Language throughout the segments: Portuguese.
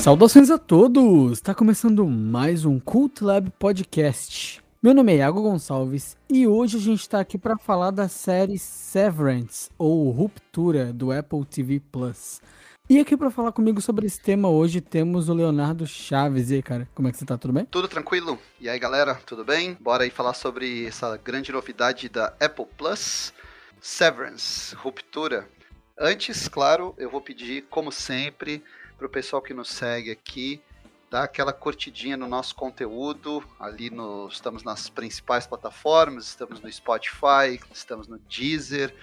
Saudações a todos! Está começando mais um Cult Lab Podcast. Meu nome é Iago Gonçalves e hoje a gente está aqui para falar da série Severance ou Ruptura do Apple TV Plus. E aqui para falar comigo sobre esse tema hoje temos o Leonardo Chaves. E aí, cara, como é que você tá? Tudo bem? Tudo tranquilo. E aí, galera, tudo bem? Bora aí falar sobre essa grande novidade da Apple Plus, Severance, Ruptura. Antes, claro, eu vou pedir, como sempre, para o pessoal que nos segue aqui, dar aquela curtidinha no nosso conteúdo. Ali no, estamos nas principais plataformas, estamos no Spotify, estamos no Deezer,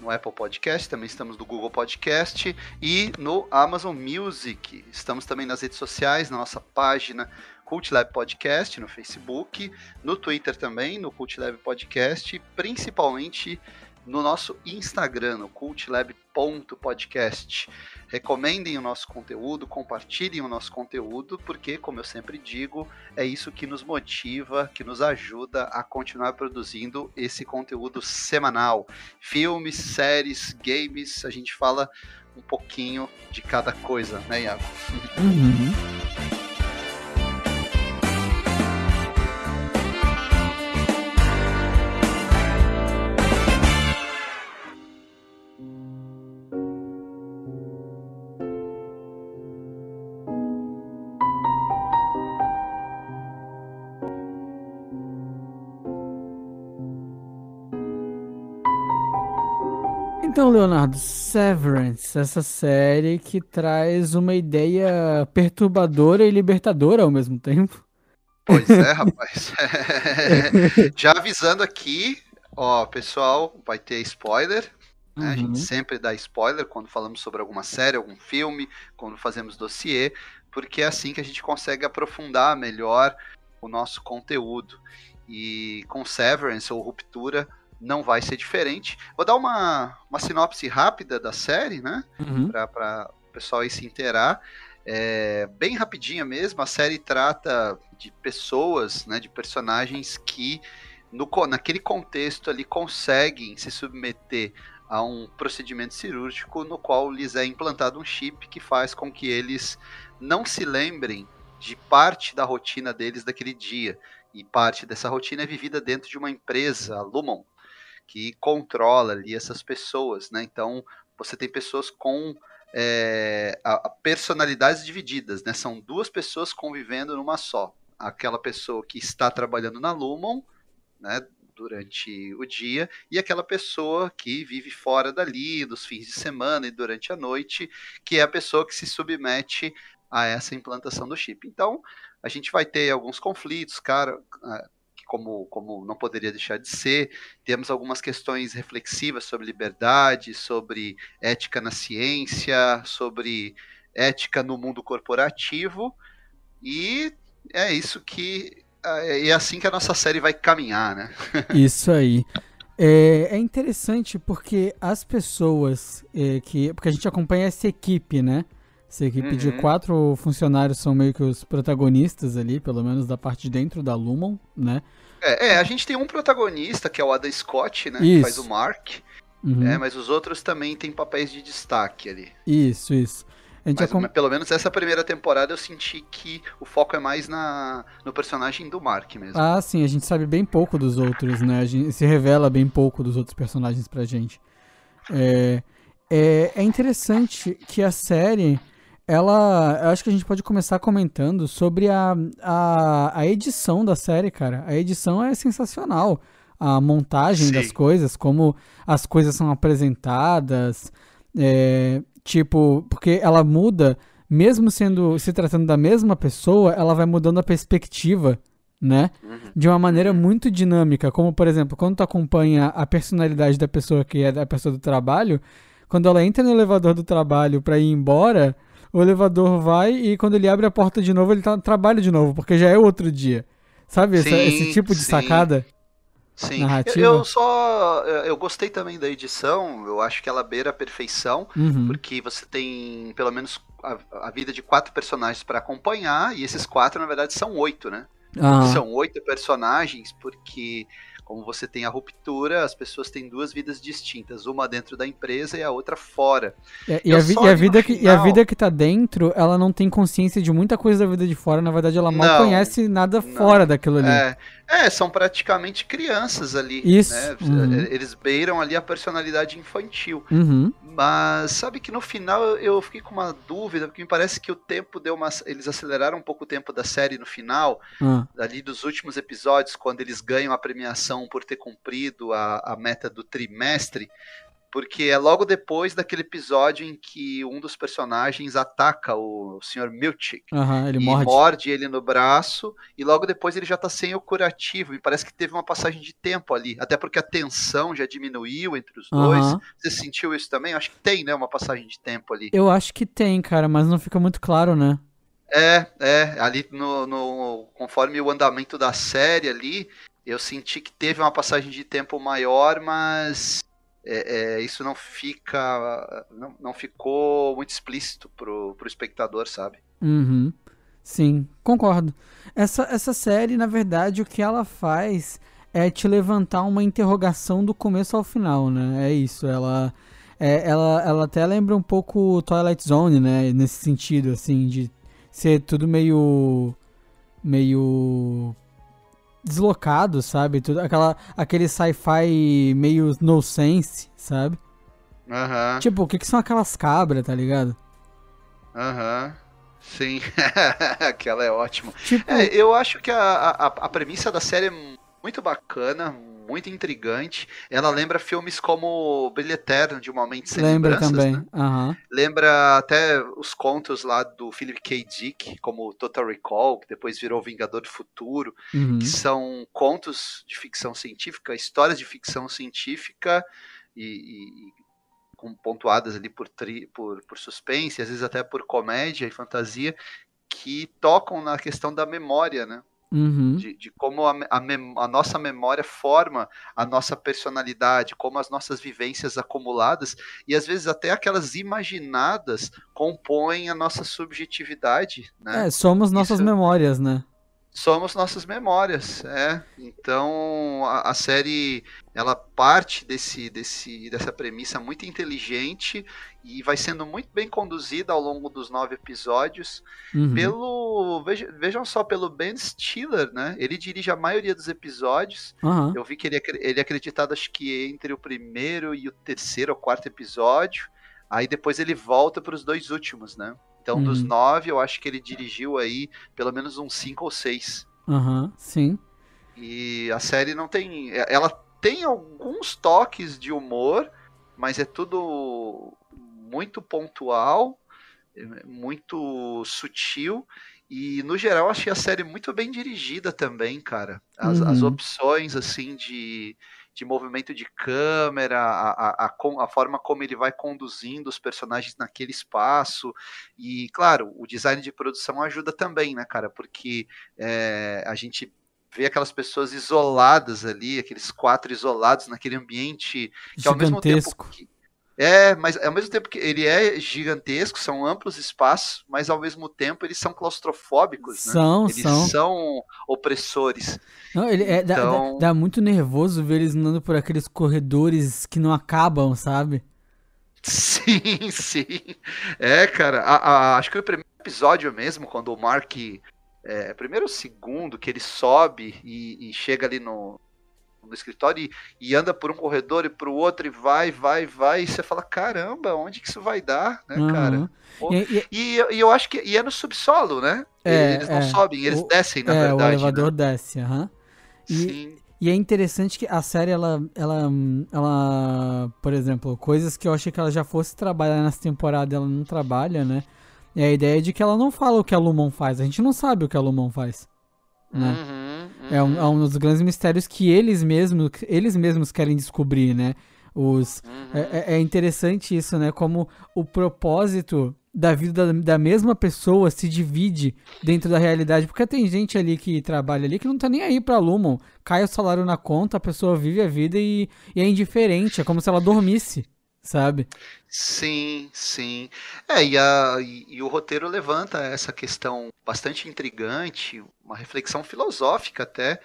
no Apple Podcast, também estamos no Google Podcast e no Amazon Music. Estamos também nas redes sociais, na nossa página Cult Lab Podcast no Facebook, no Twitter também, no Cult Lab Podcast, principalmente no nosso Instagram, no cultlab.podcast. Recomendem o nosso conteúdo, compartilhem o nosso conteúdo, porque, como eu sempre digo, é isso que nos motiva, que nos ajuda a continuar produzindo esse conteúdo semanal. Filmes, séries, games, a gente fala um pouquinho de cada coisa, né, Iago? Uhum. Então, Leonardo, Severance, essa série que traz uma ideia perturbadora e libertadora ao mesmo tempo. Pois é, rapaz. Já avisando aqui, ó, pessoal, vai ter spoiler. Né? Uhum. A gente sempre dá spoiler quando falamos sobre alguma série, algum filme, quando fazemos dossiê, porque é assim que a gente consegue aprofundar melhor o nosso conteúdo. E com Severance ou Ruptura, não vai ser diferente. Vou dar uma, uma sinopse rápida da série, né? Uhum. Para o pessoal aí se inteirar. É, bem rapidinha mesmo, a série trata de pessoas, né, de personagens que no, naquele contexto ali conseguem se submeter a um procedimento cirúrgico no qual lhes é implantado um chip que faz com que eles não se lembrem de parte da rotina deles daquele dia. E parte dessa rotina é vivida dentro de uma empresa, a Lumon, que controla ali essas pessoas, né? Então você tem pessoas com é, a, a personalidades divididas, né? São duas pessoas convivendo numa só. Aquela pessoa que está trabalhando na Lumon, né? Durante o dia, e aquela pessoa que vive fora dali, nos fins de semana e durante a noite, que é a pessoa que se submete a essa implantação do chip. Então, a gente vai ter alguns conflitos, cara, como, como não poderia deixar de ser. Temos algumas questões reflexivas sobre liberdade, sobre ética na ciência, sobre ética no mundo corporativo. E é isso que. É, assim que a nossa série vai caminhar, né? Isso aí. É, é interessante porque as pessoas é, que. Porque a gente acompanha essa equipe, né? Essa equipe uhum. de quatro funcionários são meio que os protagonistas ali, pelo menos da parte de dentro da Lumon, né? É, é, a gente tem um protagonista, que é o Adam Scott, né? Isso. Que faz o Mark. Uhum. É, mas os outros também têm papéis de destaque ali. Isso, isso. Mas, com... pelo menos essa primeira temporada eu senti que o foco é mais na, no personagem do Mark mesmo. Ah, sim, a gente sabe bem pouco dos outros, né? A gente se revela bem pouco dos outros personagens pra gente. É, é, é interessante que a série ela. Eu acho que a gente pode começar comentando sobre a, a, a edição da série, cara. A edição é sensacional. A montagem Sim. das coisas, como as coisas são apresentadas. É, tipo, porque ela muda, mesmo sendo se tratando da mesma pessoa, ela vai mudando a perspectiva, né? Uhum. De uma maneira uhum. muito dinâmica. Como, por exemplo, quando tu acompanha a personalidade da pessoa que é da pessoa do trabalho, quando ela entra no elevador do trabalho para ir embora, o elevador vai e quando ele abre a porta de novo, ele tá, trabalha de novo, porque já é outro dia. Sabe? Sim, esse tipo de sim. sacada? Sim, narrativa. eu só. Eu gostei também da edição, eu acho que ela beira a perfeição, uhum. porque você tem pelo menos a, a vida de quatro personagens para acompanhar, e esses quatro, na verdade, são oito, né? São oito personagens, porque como você tem a ruptura, as pessoas têm duas vidas distintas, uma dentro da empresa e a outra fora. É, e, a, vi e, a vida que, final... e a vida que tá dentro, ela não tem consciência de muita coisa da vida de fora, na verdade ela mal não, conhece nada não, fora daquilo ali. É, é, são praticamente crianças ali. Isso. Né? Uhum. Eles beiram ali a personalidade infantil. Uhum. Mas sabe que no final eu fiquei com uma dúvida, porque me parece que o tempo deu uma. Eles aceleraram um pouco o tempo da série no final, uhum. ali dos últimos episódios, quando eles ganham a premiação por ter cumprido a, a meta do trimestre porque é logo depois daquele episódio em que um dos personagens ataca o Sr. Milchik. Uhum, ele e morde. morde ele no braço, e logo depois ele já tá sem o curativo. E parece que teve uma passagem de tempo ali. Até porque a tensão já diminuiu entre os uhum. dois. Você sentiu isso também? Acho que tem, né? Uma passagem de tempo ali. Eu acho que tem, cara, mas não fica muito claro, né? É, é. Ali no, no conforme o andamento da série ali, eu senti que teve uma passagem de tempo maior, mas é, é, isso não fica. Não, não ficou muito explícito pro, pro espectador, sabe? Uhum. Sim, concordo. Essa, essa série, na verdade, o que ela faz é te levantar uma interrogação do começo ao final, né? É isso. Ela, é, ela, ela até lembra um pouco Twilight Zone, né? Nesse sentido, assim, de ser tudo meio. meio deslocado, sabe? Tudo, aquela, aquele sci-fi meio no sense, sabe? Aham. Uhum. Tipo, o que, que são aquelas cabras, tá ligado? Aham. Uhum. Sim, aquela é ótima. Tipo... É, eu acho que a, a, a premissa da série é muito bacana, muito intrigante. Ela lembra filmes como Brilho Eterno, de Uma Mente Sem lembra Lembranças. Também. Né? Uhum. Lembra até os contos lá do Philip K. Dick, como Total Recall, que depois virou Vingador do Futuro, uhum. que são contos de ficção científica, histórias de ficção científica e, e com pontuadas ali por, tri, por, por suspense, às vezes até por comédia e fantasia, que tocam na questão da memória, né? Uhum. De, de, como a, a, a, nossa memória forma a nossa personalidade, como as nossas vivências acumuladas e às vezes até aquelas imaginadas compõem a nossa subjetividade. Né? É, somos nossas Isso... memórias, né? Somos nossas memórias, é. Então a, a, série ela parte desse, desse, dessa premissa muito inteligente e vai sendo muito bem conduzida ao longo dos nove episódios uhum. pelo vejam só pelo Ben Stiller, né? Ele dirige a maioria dos episódios. Uhum. Eu vi que ele, ele é acreditado acho que entre o primeiro e o terceiro ou quarto episódio. Aí depois ele volta para os dois últimos, né? Então, uhum. dos nove, eu acho que ele dirigiu aí pelo menos uns cinco ou seis. Aham, uhum, sim. E a série não tem. É, ela tem alguns toques de humor, mas é tudo muito pontual, muito sutil. E no geral achei a série muito bem dirigida também, cara. As, uhum. as opções assim de de movimento de câmera, a, a, a, a, forma como ele vai conduzindo os personagens naquele espaço. E, claro, o design de produção ajuda também, né, cara? Porque é, a gente vê aquelas pessoas isoladas ali, aqueles quatro isolados naquele ambiente que ao mesmo tempo que, é, mas ao mesmo tempo que ele é gigantesco, são amplos espaços, mas ao mesmo tempo eles são claustrofóbicos, né? São, eles são. são opressores. Não, ele é, então... dá, dá, dá, muito nervoso ver eles andando por aqueles corredores que não acabam, sabe? Sim, sim. É, cara, a, a, acho que o primeiro episódio mesmo, quando o Mark. É, primeiro ou segundo, que ele sobe e, e chega ali no, no escritório e, e, anda por um corredor e para o outro e vai, vai, vai, e você fala, caramba, onde que isso vai dar, né, uhum. cara? E, e, e, eu acho que e é no subsolo, né? É, eles não é. sobem, eles o, descem, na é, verdade. O elevador né? desce, aham. Uhum. Sim. E é interessante que a série, ela, ela, ela, por exemplo, coisas que eu achei que ela já fosse trabalhar nessa temporada, ela não trabalha, né? É a ideia de que ela não fala o que a Lumon faz. A gente não sabe o que a Lumon faz. Né? Uhum. É, um, é, um, dos grandes mistérios que eles mesmos, eles mesmos querem descobrir, né? Os, uhum. é, é, é interessante isso, né? Como o propósito da vida da, da, mesma pessoa se divide dentro da realidade. Porque tem gente ali que trabalha ali que não tá nem aí pra Lumon. Cai o salário na conta, a pessoa vive a vida e, e é indiferente. É como se ela dormisse sabe? Sim, sim. É, e, a, e, e, o roteiro levanta essa questão bastante intrigante, uma reflexão filosófica até,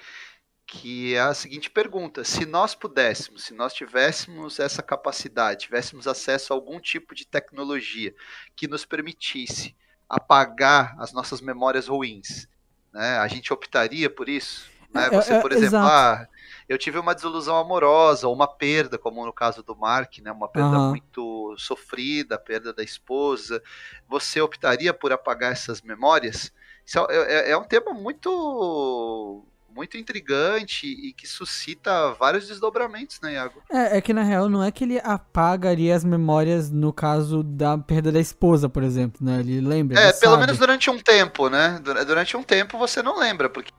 que é a seguinte pergunta: se nós pudéssemos, se nós tivéssemos essa capacidade, tivéssemos acesso a algum tipo de tecnologia que nos permitisse apagar as nossas memórias ruins, né, a gente optaria por isso? Né? É, Você, é, por exemplo, ah, eu tive uma desilusão amorosa, ou uma perda, como no caso do Mark, né, uma perda uhum. muito sofrida, a perda da esposa. Você optaria por apagar essas memórias? Isso é, é, é um tema muito muito intrigante e que suscita vários desdobramentos, né, Iago? É, é que na real não é que ele apagaria as memórias no caso da perda da esposa, por exemplo, né? Ele lembra. É, ele pelo sabe. menos durante um tempo, né? Durante um tempo você não lembra, porque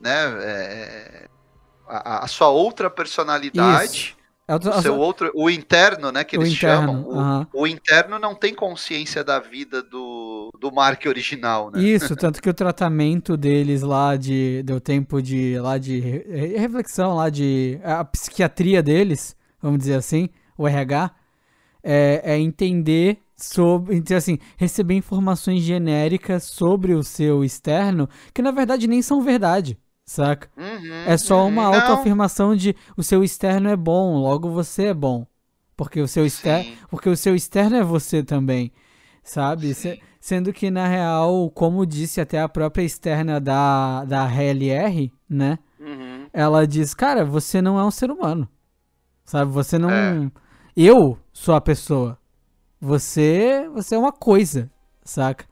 né, é, a, a, sua outra personalidade. Isso é o seu outro, o interno, né, que eles interno, chamam. O, uh -huh. o, interno não tem consciência da vida do, do Mark original, né? Isso, tanto que o tratamento deles lá de deu tempo de lá de reflexão lá de a psiquiatria deles, vamos dizer assim, o RH é, é entender sobre, então, assim, receber informações genéricas sobre o seu externo que na verdade nem são verdade saca? Uhum, é só uma uhum. autoafirmação de o seu externo é bom, logo você é bom. Porque o seu externo, porque o seu externo é você também, sabe? sendo que na real, como disse até a própria externa da da RLR, né? Uhum. Ela diz, cara, você não é um ser humano. Sabe? Você não é. eu sou a pessoa. Você, você é uma coisa, saca?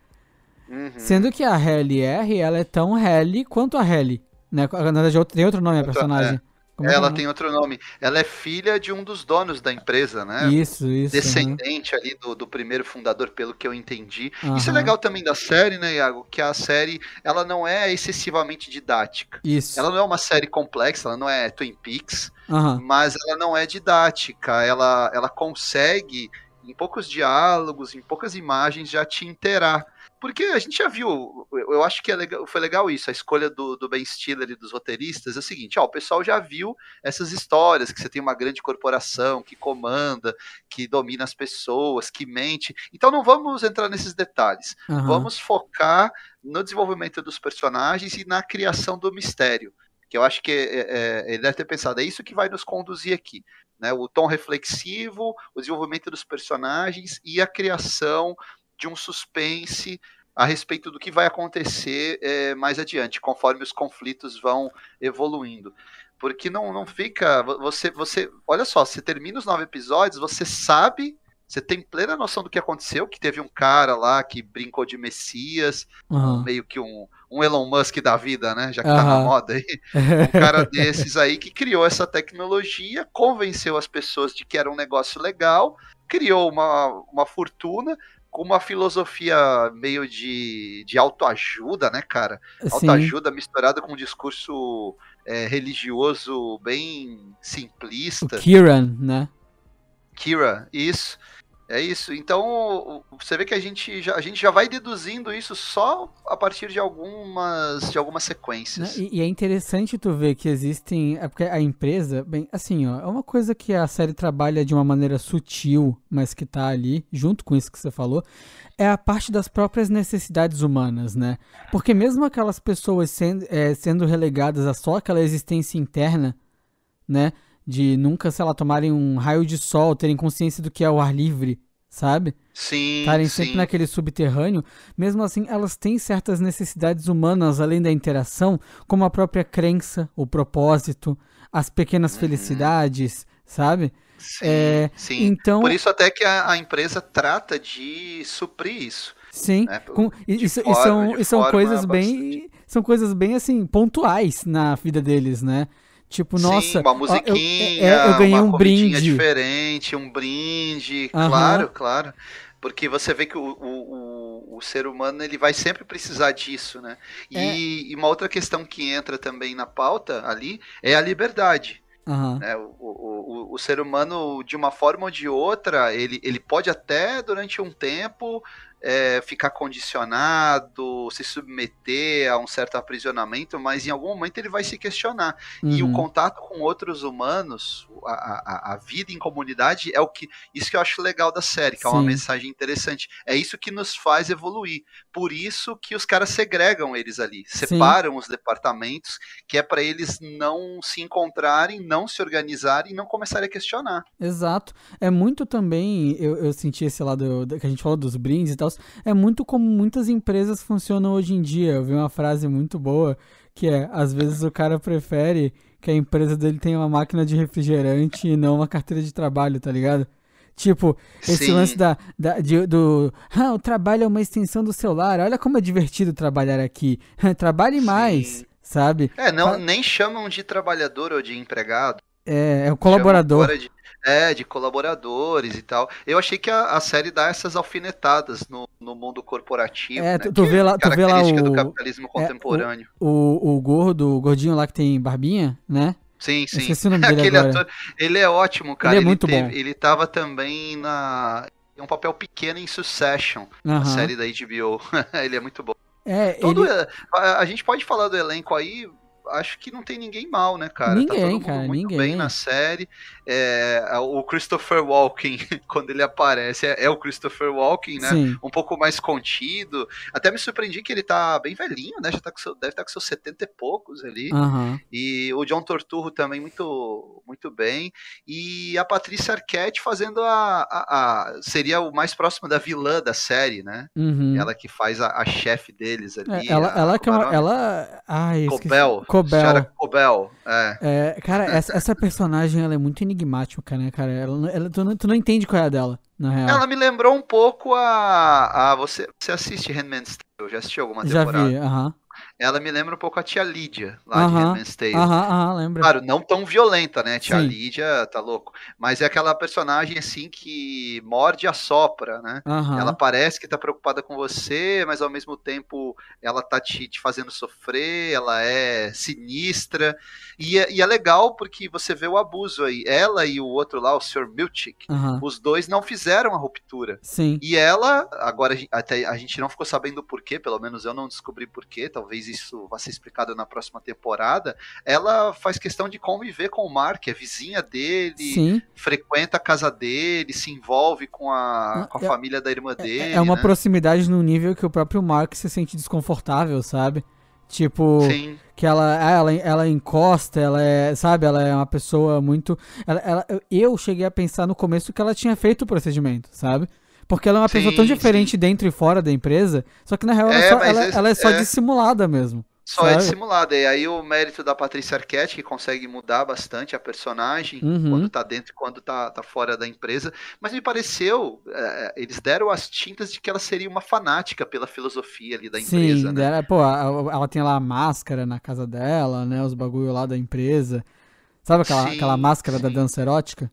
Uhum. Sendo que a RLR, ela é tão Rally quanto a Rally. Né? Na verdade, tem outro nome a personagem. É. Ela é tem outro nome. Ela é filha de um dos donos da empresa, né? Isso, isso. Descendente uhum. ali do, do primeiro fundador, pelo que eu entendi. Uhum. Isso é legal também da série, né, Iago? Que a série, ela não é excessivamente didática. Isso. Ela não é uma série complexa, ela não é Twin Peaks, uhum. mas ela não é didática. Ela, ela consegue, em poucos diálogos, em poucas imagens, já te interar porque a gente já viu, eu acho que é legal, foi legal isso, a escolha do, do Ben Stiller e dos roteiristas é o seguinte, ó, o pessoal já viu essas histórias, que você tem uma grande corporação que comanda, que domina as pessoas, que mente, então não vamos entrar nesses detalhes, uhum. vamos focar no desenvolvimento dos personagens e na criação do mistério, que eu acho que é, é, ele deve ter pensado, é isso que vai nos conduzir aqui, né, o tom reflexivo, o desenvolvimento dos personagens e a criação de um suspense a respeito do que vai acontecer é, mais adiante, conforme os conflitos vão evoluindo. Porque não, não fica. Você, você. Olha só, você termina os nove episódios, você sabe. Você tem plena noção do que aconteceu, que teve um cara lá que brincou de Messias, uhum. meio que um, um Elon Musk da vida, né? Já que uhum. tá na moda aí. Um cara desses aí que criou essa tecnologia, convenceu as pessoas de que era um negócio legal, criou uma, uma fortuna, com uma filosofia meio de, de autoajuda, né, cara? Autoajuda misturada com um discurso é, religioso bem simplista. O Kiran, né? Kira, isso. É isso. Então, você vê que a gente já, a gente já vai deduzindo isso só a partir de algumas, de algumas sequências. E, e é interessante tu ver que existem. É porque a empresa, bem, assim, ó, é uma coisa que a série trabalha de uma maneira sutil, mas que tá ali, junto com isso que você falou, é a parte das próprias necessidades humanas, né? Porque mesmo aquelas pessoas sendo, é, sendo relegadas a só aquela existência interna, né? De nunca, sei lá, tomarem um raio de sol, terem consciência do que é o ar livre, sabe? Sim. Estarem sempre naquele subterrâneo. Mesmo assim, elas têm certas necessidades humanas além da interação, como a própria crença, o propósito, as pequenas uhum. felicidades, sabe? Sim, é, sim. Então, Por isso até que a, a, empresa trata de suprir isso. Sim, né? com, e, forma, e, são, e são coisas bem. São coisas bem assim, pontuais na vida deles, né? Tipo, Sim, nossa. Uma musiquinha, eu, eu, eu ganhei um brinde. diferente, um brinde. Uhum. Claro, claro. Porque você vê que o, o, o, ser humano ele vai sempre precisar disso, né? E, é. e uma outra questão que entra também na pauta ali é a liberdade. Uhum. Né? O, o, o, ser humano, de uma forma ou de outra, ele, ele pode até durante um tempo é, ficar condicionado, se submeter a um certo aprisionamento, mas em algum momento ele vai se questionar. Uhum. E o uhum. contato com outros humanos, a, a, a, vida em comunidade, é o que. Isso que eu acho legal da série, que Sim. é uma mensagem interessante. É isso que nos faz evoluir. Por isso que os caras segregam eles ali, separam Sim. os departamentos, que é para eles não se encontrarem, não se organizarem e não começarem a questionar. Exato. É muito também, eu, eu senti esse lado que a gente falou dos brindes e tal, é muito como muitas empresas funcionam hoje em dia. Eu vi uma frase muito boa que é: às vezes o cara prefere que a empresa dele tenha uma máquina de refrigerante e não uma carteira de trabalho, tá ligado? Tipo, esse Sim. lance da, da de, do. Ah, o trabalho é uma extensão do celular. Olha como é divertido trabalhar aqui. Trabalhe mais, sabe? É, não, nem chamam de trabalhador ou de empregado. É, é o colaborador. De, é, de colaboradores e tal. Eu achei que a, a série dá essas alfinetadas no, no mundo corporativo. É, né? tu, tu vê lá, tu vê lá o do capitalismo contemporâneo. É, o, o, o gordo, o gordinho lá que tem barbinha, né? Sim, sim. Esqueci o nome dele Aquele agora. ator, ele é ótimo, cara. Ele é muito teve, bom. Ele tava também na um papel pequeno em Succession, uhum. a série da HBO. ele é muito bom. É, Todo, ele... a, a, gente pode falar do elenco aí, acho que não tem ninguém mal, né, cara? Ninguém, tá todo mundo cara, muito ninguém. bem na série. É, o Christopher Walken, quando ele aparece, é, é, o Christopher Walken, né? Sim. Um pouco mais contido. Até me surpreendi que ele tá bem velhinho, né? Já tá com seu, deve estar tá com seus 70 e poucos ali. Uhum. E o John Torturro também muito, muito bem. E a Patrícia Arquette fazendo a, a, a, seria o mais próximo da vilã da série, né? Uhum. Ela que faz a, a chefe deles ali. É, ela, ela que é uma, ela, ai, Cobel. Cobel. Cobel. É. é. cara, essa, essa personagem ela é muito enigmática, né, cara? Ela, ela, tu, não, tu não entende qual é a dela, na real. Ela me lembrou um pouco a. a você, você assiste Handmaid's Tale? Já assistiu alguma temporada? Já vi, aham. Uh -huh ela me lembra um pouco a tia Lídia, lá de Handmaid's Tale. Aham, aham, lembra. Claro, não tão violenta, né? Tia Sim. Lídia, tá louco. Mas é aquela personagem, assim, que morde a sopra, né? Ela parece que tá preocupada com você, mas ao mesmo tempo ela tá te, te fazendo sofrer, ela é sinistra. E é, e é, legal porque você vê o abuso aí. Ela e o outro lá, o Sr. Milchik, os dois não fizeram a ruptura. Sim. E ela, agora até a gente não ficou sabendo o porquê, pelo menos eu não descobri porquê, talvez isso vá ser explicado na próxima temporada. Ela faz questão de conviver com o Mark, é vizinha dele, Sim. frequenta a casa dele, se envolve com a, com a é, família da irmã é, dele. É uma né? proximidade no nível que o próprio Mark se sente desconfortável, sabe? Tipo, Sim. que ela, ah, ela, ela encosta, ela é, sabe, ela é uma pessoa muito. Ela, ela, eu cheguei a pensar no começo que ela tinha feito o procedimento, sabe? Porque ela é uma sim, pessoa tão diferente sim. dentro e fora da empresa, só que na real é, ela, só, ela, ela, é só é... dissimulada mesmo. Só é sabe? é dissimulada. E aí o mérito da Patrícia Arquette, que consegue mudar bastante a personagem uhum. quando tá dentro e quando tá, tá fora da empresa. Mas me pareceu, é, eles deram as tintas de que ela seria uma fanática pela filosofia ali da empresa. Sim, né? pô, ela tem lá a máscara na casa dela, né? Os bagulho lá da empresa. Sabe aquela, aquela máscara sim. da dança erótica?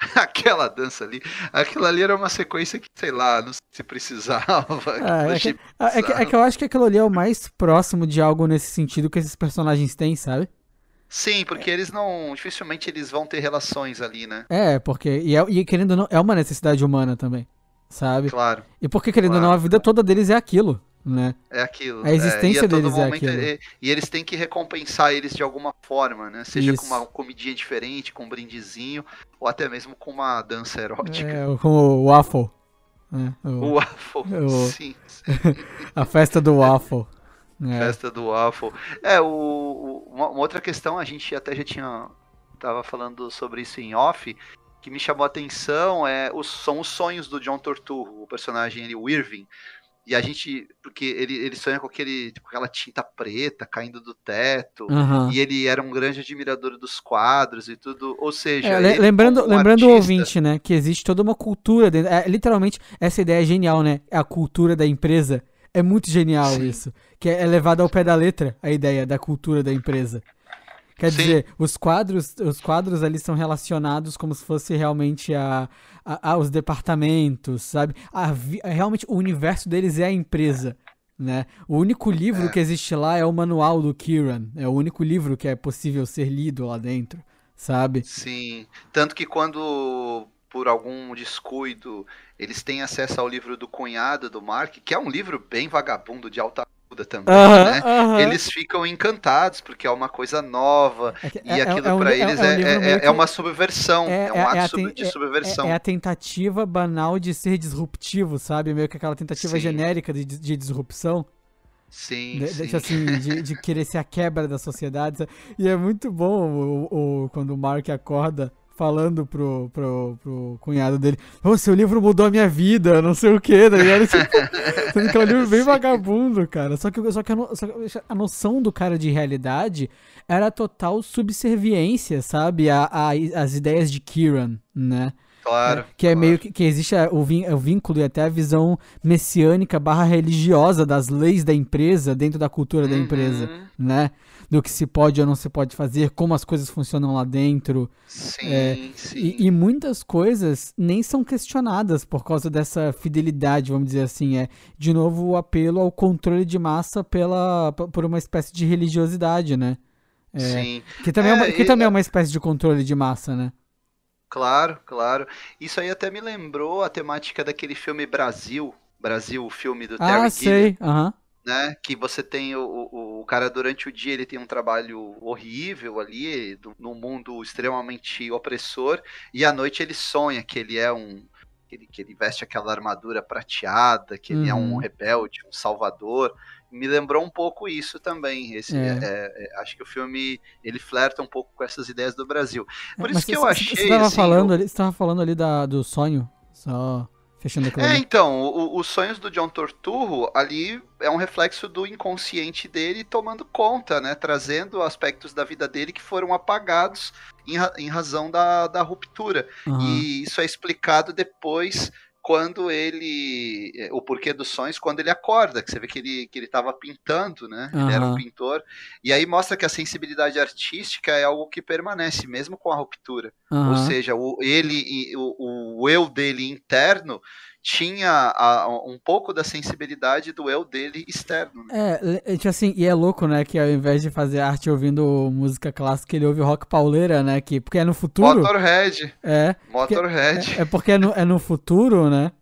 aquela dança ali, aquilo ali era uma sequência que, sei lá, não sei se precisava. É, é, que, é, que, é, que, eu acho que aquilo ali é o mais próximo de algo nesse sentido que esses personagens têm, sabe? Sim, porque eles não. Dificilmente eles vão ter relações ali, né? É, porque. E, é, e querendo ou não, é uma necessidade humana também. Sabe? Claro. E porque, querendo claro. ou não, a vida toda deles é aquilo né? É aquilo. A existência é, deles é aquilo. E, e, eles têm que recompensar eles de alguma forma, né? Seja Isso. com uma comidinha diferente, com um brindezinho, ou até mesmo com uma dança erótica. É, com o waffle. Né? O, waffle, o... sim. sim. a festa do waffle. É. Festa do waffle. É, o, o uma, uma, outra questão, a gente até já tinha... Tava falando sobre isso em off, que me chamou a atenção é, os, são os sonhos do John Torturro, o personagem, ele, o Irving, e a gente, porque ele, ele sonha com aquele, tipo, aquela tinta preta caindo do teto, uhum. e ele era um grande admirador dos quadros e tudo, ou seja... É, lembrando lembrando o ouvinte, né, que existe toda uma cultura, dentro, é, literalmente, essa ideia é genial, né, a cultura da empresa, é muito genial Sim. isso, que é, é levado ao pé da letra, a ideia da cultura da empresa. Quer Sim. dizer, os quadros, os quadros ali são relacionados como se fosse realmente a, a, aos departamentos, sabe? A, a, realmente o universo deles é a empresa. Né? O único livro é. que existe lá é o manual do Kieran. É o único livro que é possível ser lido lá dentro, sabe? Sim. Tanto que quando por algum descuido, eles têm acesso ao livro do cunhado do Mark, que é um livro bem vagabundo de alta ajuda também, uh -huh, né? Uh -huh. Eles ficam encantados porque é uma coisa nova é, e é, aquilo é, é para eles é, é, é, uma subversão, é, um ato de subversão. É, a tentativa banal de ser disruptivo, sabe? Meio que aquela tentativa Sim. genérica de, de disrupção. Sim, de, sim. Assim, de, de, querer ser a quebra da sociedade. E é muito bom o, o, quando o Mark acorda falando pro, pro, pro cunhado dele, ô, oh, seu livro mudou a minha vida, não sei o que, tá ligado? Tipo, que é um livro bem vagabundo, cara. Só que, só que, a, no, só que a noção do cara de realidade era total subserviência, sabe? A, a, as ideias de Kiran, né? Claro. É, que é claro. meio que, que existe o, o vínculo e até a visão messiânica barra religiosa das leis da empresa dentro da cultura uhum. da empresa, né? Do que se pode ou não se pode fazer, como as coisas funcionam lá dentro. Sim, é, sim. E, e, muitas coisas nem são questionadas por causa dessa fidelidade, vamos dizer assim. É, de novo, o apelo ao controle de massa pela, por uma espécie de religiosidade, né? É, sim. Que também é, uma, que também é uma espécie de controle de massa, né? Claro, claro. Isso aí até me lembrou a temática daquele filme Brasil. Brasil, o filme do ah, Terry sei. Uhum. Né? Que você tem o, o, o, cara durante o dia ele tem um trabalho horrível ali, do, num mundo extremamente opressor, e à noite ele sonha que ele é um. Que ele, que ele veste aquela armadura prateada, que uhum. ele é um uhum. rebelde, um salvador me lembrou um pouco isso também. Esse, é. É, é, acho que o filme ele flerta um pouco com essas ideias do Brasil. Por isso que eu achei. Você estava assim, falando, eu... ali, você falando ali da, do sonho, só fechando aquilo. É, então, o, os sonhos do John Torturro ali é um reflexo do inconsciente dele tomando conta, né? Trazendo aspectos da vida dele que foram apagados em, em razão da, da ruptura. Uhum. E isso é explicado depois quando ele. Eh, o porquê dos sonhos, quando ele acorda, que você vê que ele, que ele estava pintando, né? Uhum. Ele era um pintor. E aí mostra que a sensibilidade artística é algo que permanece, mesmo com a ruptura. Uhum. Ou seja, o, ele, o, o eu dele interno tinha a, um pouco da sensibilidade do eu dele externo. Né? É, tipo assim, e é louco, né, que ao invés de fazer arte ouvindo música clássica, ele ouve rock pauleira, né, que, porque é no futuro... Motorhead. É. Motorhead. É, é, porque é no, é no futuro, né,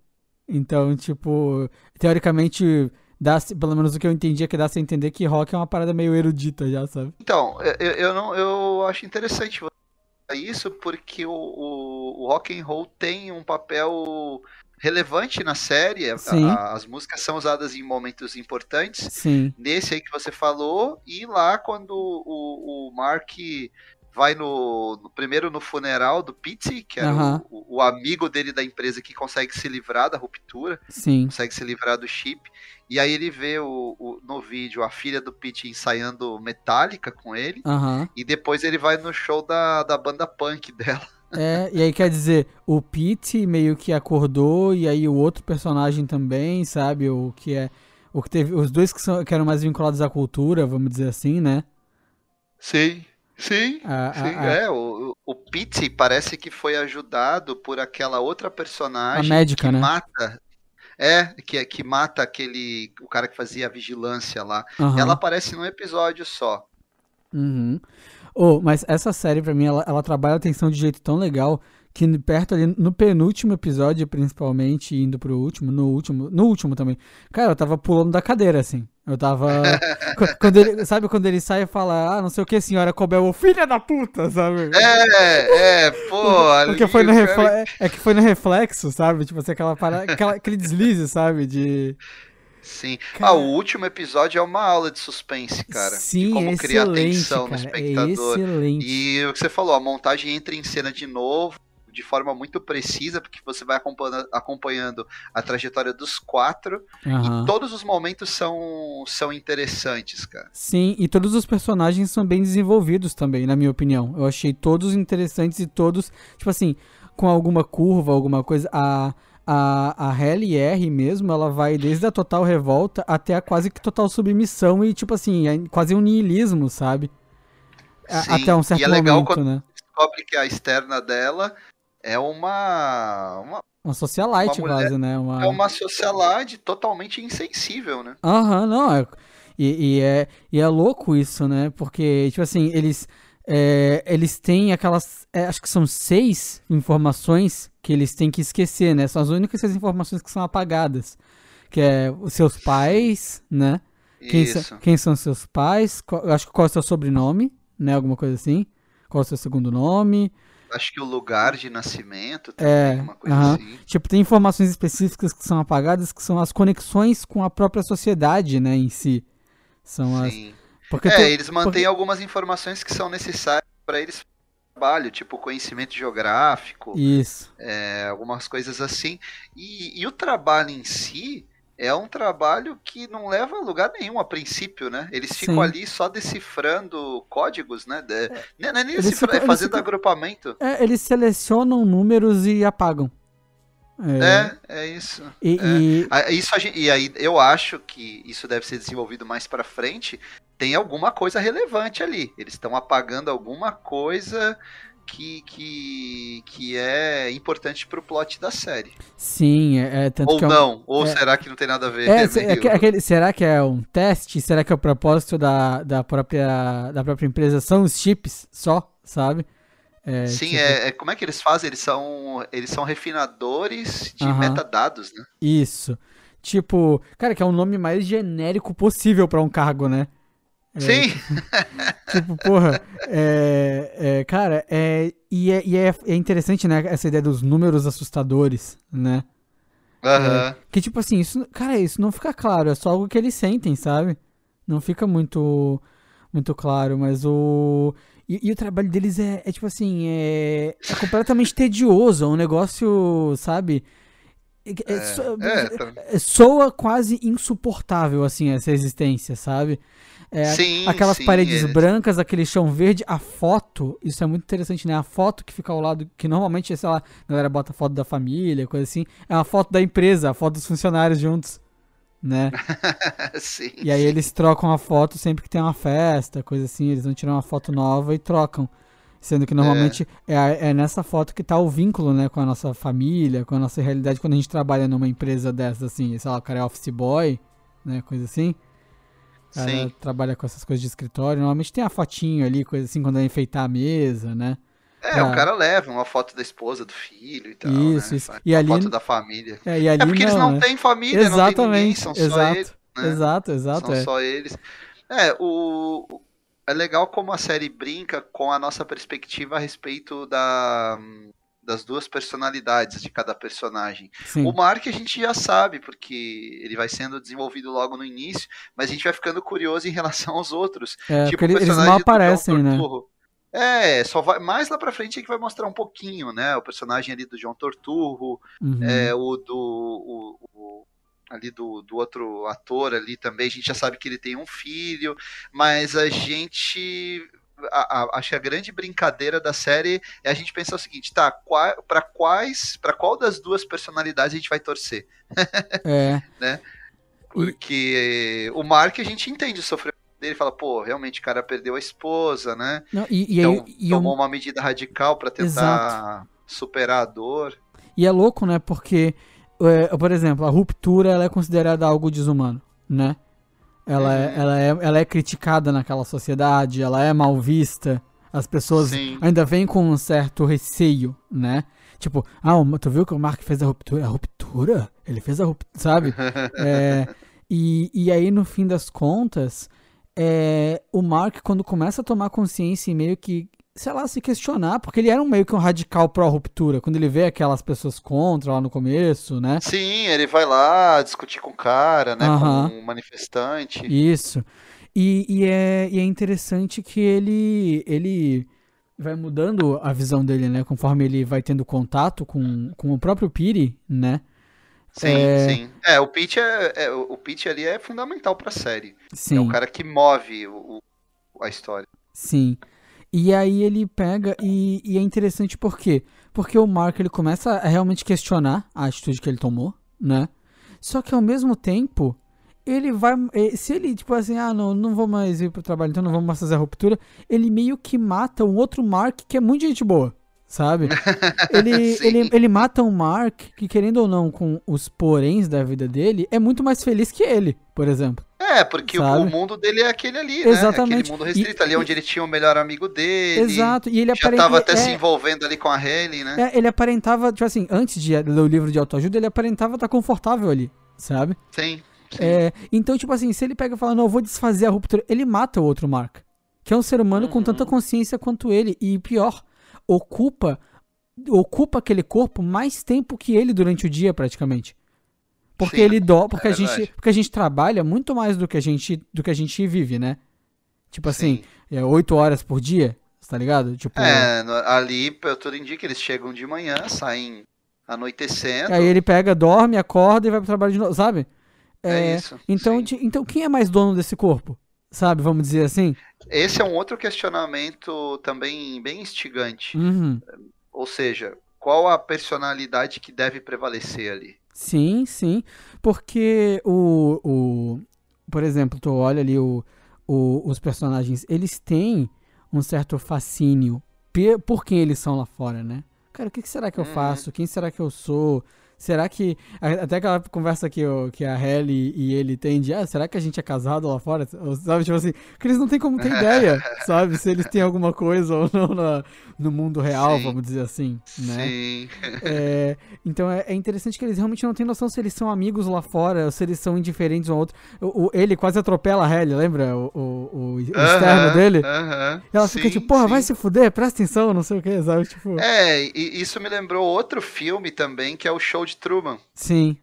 então, tipo, teoricamente... Dá, pelo menos o que eu entendi é que dá a entender que rock é uma parada meio erudita já, sabe? Então, eu, eu, não, eu acho interessante isso porque o, o, o rock and roll tem um papel relevante na série. A, as músicas são usadas em momentos importantes. Sim. Nesse aí que você falou, e lá quando o, o Mark vai no, no, primeiro no funeral do Pete, que era uhum. o, o, amigo dele da empresa que consegue se livrar da ruptura, Sim. consegue se livrar do chip. E aí ele vê o, o no vídeo a filha do Pete ensaiando Metallica com ele. Uhum. E depois ele vai no show da, da banda punk dela. É, e aí quer dizer, o Pete meio que acordou e aí o outro personagem também, sabe? O que é. O que teve. Os dois que, são, que eram mais vinculados à cultura, vamos dizer assim, né? Sim. Sim, ah, sim. Ah, é, o, o Pete parece que foi ajudado por aquela outra personagem a médica, que né? mata. É, que, que mata aquele. O cara que fazia a vigilância lá. Uhum. Ela aparece num episódio só. Uhum. Oh, mas essa série, pra mim, ela, ela trabalha a atenção de jeito tão legal que perto ali, no penúltimo episódio, principalmente, indo pro último, no último, no último também. Cara, eu tava pulando da cadeira, assim. Eu tava. quando ele, sabe quando ele sai e fala, ah, não sei o que, senhora Cobel, filha da puta, sabe? É, é, pô. Porque foi no refle... É que foi no reflexo, sabe? Tipo assim, aquela parada, aquela, aquele deslize, sabe? De. Sim. Cara, ah, o último episódio é uma aula de suspense, cara. Sim, de como criar atenção cara, no espectador. É excelente. E o que você falou, a montagem entra em cena de novo de forma muito precisa, porque você vai acompanhando, acompanhando a trajetória dos quatro uhum. e todos os momentos são, são interessantes, cara. Sim, e todos os personagens são bem desenvolvidos também, na minha opinião. Eu achei todos interessantes e todos, tipo assim, com alguma curva, alguma coisa. A a, a R mesmo, ela vai desde a total revolta até a quase que total submissão e, tipo assim, é quase um niilismo, sabe? Sim, até um certo e é legal momento, quando né? descobre que a externa dela é uma. Uma, uma socialite, uma mulher, quase, né? Uma... É uma socialite totalmente insensível, né? Aham, não. É, e, e, é, e é louco isso, né? Porque, tipo assim, eles é, eles têm aquelas. É, acho que são seis informações que eles têm que esquecer, né? São as únicas seis informações que são apagadas. Que é os seus pais, né? Quem, Isso. quem são seus pais? Qual, acho que qual é o seu sobrenome, né? Alguma coisa assim. Qual é o seu segundo nome? Acho que o lugar de nascimento também, é, uma coisa uh -huh. assim. Tipo, tem informações específicas que são apagadas, que são as conexões com a própria sociedade, né, em si. São Sim. as porque é, tu, eles mantêm porque... algumas informações que são necessárias para eles trabalho, tipo conhecimento geográfico, isso, é, algumas coisas assim. E, e, o trabalho em si é um trabalho que não leva a lugar nenhum a princípio, né? Eles ficam Sim. ali só decifrando códigos, né? De, é, não é nem decifrando, é fazendo ficam, agrupamento. É, eles selecionam números e apagam. É, é, é isso. E, é. E... isso gente, e aí eu acho que isso deve ser desenvolvido mais para frente. Tem alguma coisa relevante ali. Eles estão apagando alguma coisa que, que, que é importante pro plot da série. Sim, é, é tanto Ou que não, é um, ou é, será que não tem nada a ver? É, é, aquele, será que é um teste? Será que é o propósito da, da, própria, da própria empresa são os chips só, sabe? É, Sim, tipo... é, é, como é que eles fazem? Eles são, eles são refinadores de uh -huh. metadados, né? Isso. Tipo, cara, que é o nome mais genérico possível para um cargo, né? É, Sim! tipo, porra, é, é, cara, é, e, é, e é, é, interessante, né, essa ideia dos números assustadores, né? Uhum. que, tipo assim, isso, cara, isso não fica claro, é só algo que eles sentem, sabe? Não fica muito, muito claro, mas o... E, e, o trabalho deles é, é tipo assim, é, é completamente tedioso, é um negócio, sabe? É, é, so, é, tá. soa quase insuportável, assim, essa existência, sabe? É, sim, aquelas sim, paredes brancas, aquele chão verde, a foto, isso é muito interessante, né? A foto que fica ao lado, que normalmente, sei lá, a galera bota foto da família, coisa assim, é uma foto da empresa, a foto dos funcionários juntos né? sim, e aí sim. eles trocam a foto sempre que tem uma festa, coisa assim, eles vão tirar uma foto nova e trocam. Sendo que normalmente é. é, é nessa foto que tá o vínculo, né, com a nossa família, com a nossa realidade, quando a gente trabalha numa empresa dessa, assim, sei lá, o cara é office boy, né, coisa assim. Cara Sim. trabalha com essas coisas de escritório, normalmente tem a fotinho ali, coisa assim, quando vai enfeitar a mesa, né? É, o cara leva uma foto da esposa, do filho e tal. Isso, né? isso. E ali, foto da família. É, e ali é porque não, eles não né? têm família, Exatamente, não tem ninguém, são exato, só eles. Né? Exato, exato. São é. só eles. É, o. É legal como a série brinca com a nossa perspectiva a respeito da, das duas personalidades de cada personagem. Sim. O Mark a gente já sabe, porque ele vai sendo desenvolvido logo no início, mas a gente vai ficando curioso em relação aos outros. É, tipo, eles não aparecem, né? É, só vai mais lá pra frente é que vai mostrar um pouquinho, né? O personagem ali do João Torturro, uhum. é, o do. O, o, ali do, do outro ator ali também, a gente já sabe que ele tem um filho, mas a gente a, a, acho que a grande brincadeira da série é a gente pensar o seguinte, tá, para quais, para qual das duas personalidades a gente vai torcer? É. né? Porque e... o Mark a gente entende o sofrimento dele fala, pô, realmente o cara perdeu a esposa, né? Não, e, e então aí, tomou uma medida radical para tentar Exato. superar a dor. E é louco, né? Porque, é, por exemplo, a ruptura ela é considerada algo desumano, né? Ela, é, uhum. é, ela, é, ela é criticada naquela sociedade, ela é mal vista. As pessoas Sim. ainda vêm com um certo receio, né? Tipo, ah, tu viu que o Mark fez a ruptura? A ruptura? Ele fez a ruptura, sabe? é, e, e aí, no fim das contas, é, o Mark, quando começa a tomar consciência e meio que, sei lá, se questionar, porque ele era um meio que um radical pró-ruptura, quando ele vê aquelas pessoas contra lá no começo, né? Sim, ele vai lá discutir com o cara, né? Com um manifestante. Isso. E, e, é, e é interessante que ele, ele vai mudando a visão dele, né? Conforme ele vai tendo contato com, com o próprio Piri, né? Sim, é... sim. É, o Pete é, é, o Pete ali é fundamental pra série. Sim. É o cara que move o, o, a história. Sim. E aí ele pega e, e, é interessante por quê? Porque o Mark ele começa a realmente questionar a atitude que ele tomou, né? Só que ao mesmo tempo, ele vai. Eh, se ele, tipo assim, ah, não, não vou mais ir pro trabalho, então não vamos mais fazer a ruptura, ele meio que mata um outro Mark que é muito gente boa sabe? Ele, ele, ele mata um Mark que, querendo ou não, com os poréns da vida dele, é muito mais feliz que ele, por exemplo. É, porque sabe? o mundo dele é aquele ali, né? Exatamente. Aquele mundo restrito, e, ali onde ele tinha o melhor amigo dele. Exato, e ele já tava até é, se envolvendo ali com a Hayley, né? É, ele aparentava, tipo assim, antes de ler o livro de autoajuda, ele aparentava estar confortável ali, sabe? Sim. sim. É, então, tipo assim, se ele pega e fala, não, eu vou desfazer a ruptura, ele mata o outro Mark. Que é um ser humano uhum. com tanta consciência quanto ele. E pior, ocupa ocupa aquele corpo mais tempo que ele durante o dia, praticamente. Porque Sim, ele dó, porque é a gente, porque a gente trabalha muito mais do que a gente do que a gente vive, né? Tipo assim, é oito horas por dia, tá ligado? Tipo, é, ali tudo indica eles chegam de manhã, saem anoitecendo. Aí ele pega, dorme, acorda e vai pro trabalho de novo, sabe? É, é isso. Então, então quem é mais dono desse corpo? Sabe, vamos dizer assim? Esse é um outro questionamento também bem instigante. Uhum. Ou seja, qual a personalidade que deve prevalecer ali? Sim, sim. Porque o. o por exemplo, tu olha ali o, o, os personagens, eles têm um certo fascínio por quem eles são lá fora, né? Cara, o que será que eu uhum. faço? Quem será que eu sou? Será que. Até aquela conversa que, o, que a Helly e ele têm de. Ah, será que a gente é casado lá fora? Sabe? Tipo assim. Que eles não têm como ter ideia, sabe? Se eles têm alguma coisa ou não na, no mundo real, Sim. vamos dizer assim. Né? Sim. É, então é, é, interessante que eles realmente não têm noção se eles são amigos lá fora ou se eles são indiferentes um ao outro. O, o ele quase atropela a Helly, lembra? O, o, o externo dele. Uh -huh. Ela sim, fica tipo, porra, sim. vai se fuder, presta atenção, não sei o que, sabe? Tipo... É, e isso me lembrou outro filme também, que é o Show de de Truman. Sim.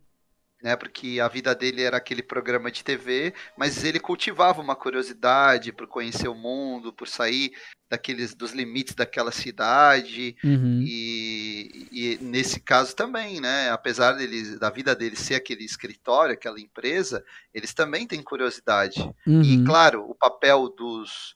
Né, porque a vida dele era aquele programa de TV, mas ele cultivava uma curiosidade por conhecer o mundo, por sair daqueles dos limites daquela cidade uhum. e, e, nesse caso também, né? Apesar deles, da vida dele ser aquele escritório, aquela empresa, eles também têm curiosidade. Uhum. E claro, o papel dos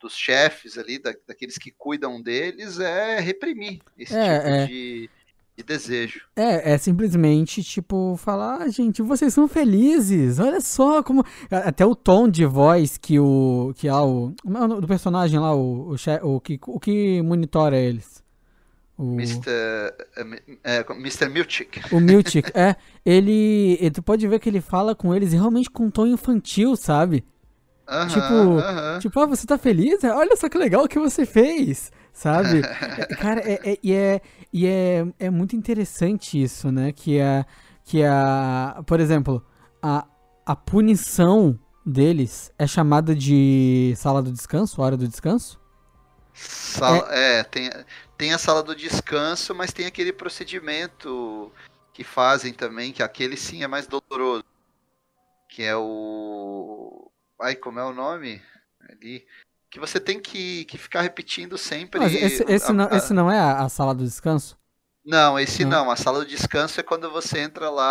dos chefes ali, da, daqueles que cuidam deles, é reprimir esse é, tipo é. de de desejo. É, é simplesmente tipo falar, ah, gente, vocês são felizes. Olha só como até o tom de voz que o que há o do personagem lá, o o, o que o que monitora eles. O Mr. É, Mr. Milchick. O Milchick, é, ele, ele tu pode ver que ele fala com eles realmente com um tom infantil, sabe? Uh -huh, tipo, uh -huh. tipo, ah, você tá feliz? Olha só que legal que você fez sabe? É, cara, é, é, e, é, e é, é muito interessante isso, né? Que é, que a, por exemplo, a, a punição deles é chamada de sala do descanso, hora do descanso? Sala, é, é tem, tem a sala do descanso, mas tem aquele procedimento que fazem também, que aquele sim é mais doloroso. Que é o. Ai, como é o nome? Ali que você tem que, que ficar repetindo sempre. Mas esse, esse, a, não, a... esse não é a, a, sala do descanso? Não, esse não. não. A sala do descanso é quando você entra lá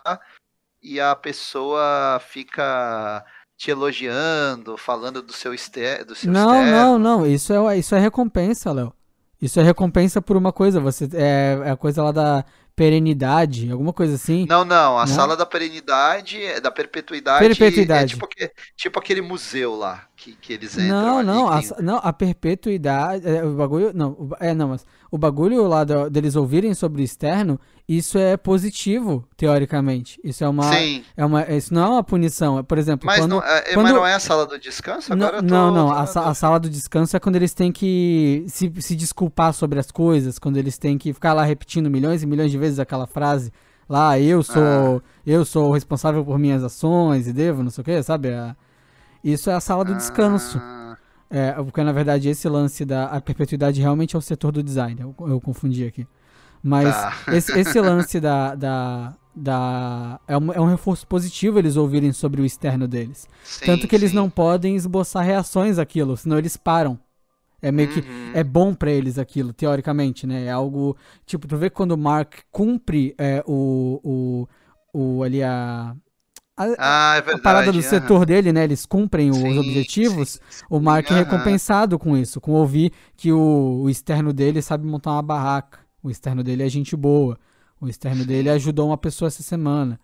e a pessoa fica te elogiando, falando do seu, este, do seu Não, externo. não, não. Isso é, isso é recompensa, Léo. Isso é recompensa por uma coisa. Você é, é a coisa lá da perenidade, alguma coisa assim. Não, não, a não? sala da perenidade, da perpetuidade, perpetuidade. é tipo, tipo aquele museu lá que, que eles entram. Não, não, a, não, a perpetuidade, é, o bagulho, não, é, não, mas o bagulho lá do, deles ouvirem sobre o externo, isso é positivo, teoricamente. Isso é uma, Sim. é uma, isso não é uma punição, é, por exemplo, mas quando, não, é, quando... mas não é a sala do descanso? Agora não, tô, não, não, a, a, sala do descanso é quando eles têm que se, se desculpar sobre as coisas, quando eles têm que ficar lá repetindo milhões e milhões de vezes aquela frase lá, eu sou, ah. eu sou responsável por minhas ações e devo, não sei o que, sabe? Isso é a sala do descanso. Ah. É, porque na verdade esse lance da perpetuidade realmente é o setor do design. Eu, eu confundi aqui. Mas tá. esse, esse, lance da. da, da é, um, é um reforço positivo eles ouvirem sobre o externo deles. Sim, Tanto que eles sim. não podem esboçar reações àquilo, senão eles param. É meio uhum. que. É bom para eles aquilo, teoricamente, né? É algo. Tipo, tu vê quando o Mark cumpre é, o, o, o. ali a a, ah, é verdade, a parada do uhum. setor dele, né? Eles cumprem sim, os objetivos. Sim, sim. O Mark uhum. é recompensado com isso, com ouvir que o, o, externo dele sabe montar uma barraca. O externo dele é gente boa. O externo dele ajudou uma pessoa essa semana,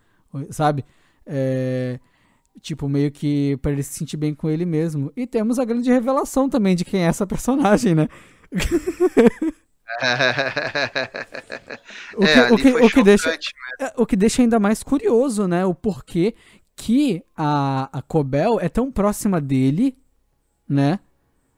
sabe? É, tipo, meio que para ele se sentir bem com ele mesmo. E temos a grande revelação também de quem é essa personagem, né? o, que, é, o, que, o, que deixa, é, o que deixa ainda mais curioso, né? O porquê que a, a Cobel é tão próxima dele, né?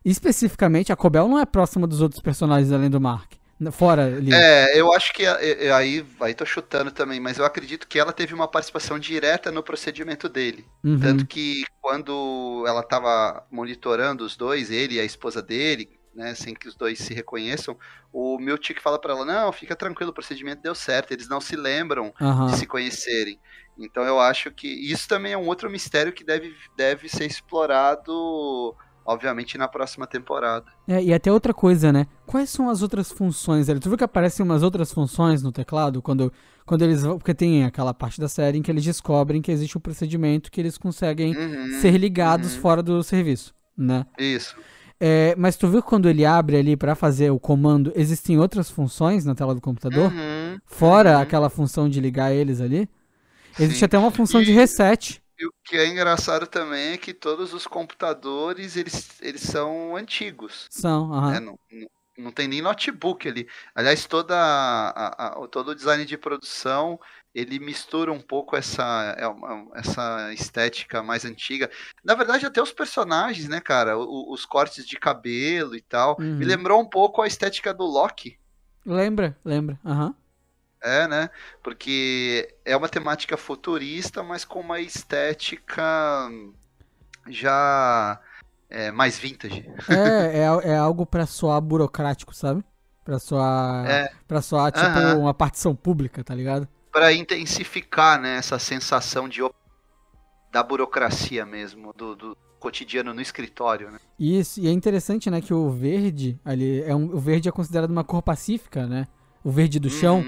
Especificamente, a Cobel não é próxima dos outros personagens além do Mark. Fora ali. É, eu acho que aí, aí tô chutando também, mas eu acredito que ela teve uma participação direta no procedimento dele. Uhum. Tanto que quando ela tava monitorando os dois, ele e a esposa dele, né, sem que os dois se reconheçam, o Miltic fala para ela: "Não, fica tranquilo, o procedimento deu certo, eles não se lembram uhum. de se conhecerem". Então eu acho que isso também é um outro mistério que deve, deve ser explorado obviamente na próxima temporada. É, e até outra coisa, né? Quais são as outras funções? Tu viu que aparecem umas outras funções no teclado quando, quando eles. Porque tem aquela parte da série em que eles descobrem que existe um procedimento que eles conseguem uhum, ser ligados uhum. fora do serviço, né? Isso. É, mas tu viu que quando ele abre ali para fazer o comando, existem outras funções na tela do computador? Uhum, fora uhum. aquela função de ligar eles ali? Existe Sim. até uma função e... de reset. E o que é engraçado também é que todos os computadores, eles, eles são antigos. São, aham. Né? Não, não, não, tem nem notebook ali. Aliás, toda a, a, todo o design de produção, ele mistura um pouco essa, é essa estética mais antiga. Na verdade, até os personagens, né, cara? Os, os cortes de cabelo e tal. Uhum. Me lembrou um pouco a estética do Loki. Lembra, lembra. Aham. Uhum. É, né? Porque é uma temática futurista, mas com uma estética já é, mais vintage. É, é, é algo para soar burocrático, sabe? Pra soar, é. pra soar tipo uhum. uma partição pública, tá ligado? Para intensificar, né, essa sensação de da burocracia mesmo, do, do cotidiano no escritório, né? Isso, e é interessante, né, que o verde ali, é um, o verde é considerado uma cor pacífica, né? O verde do chão.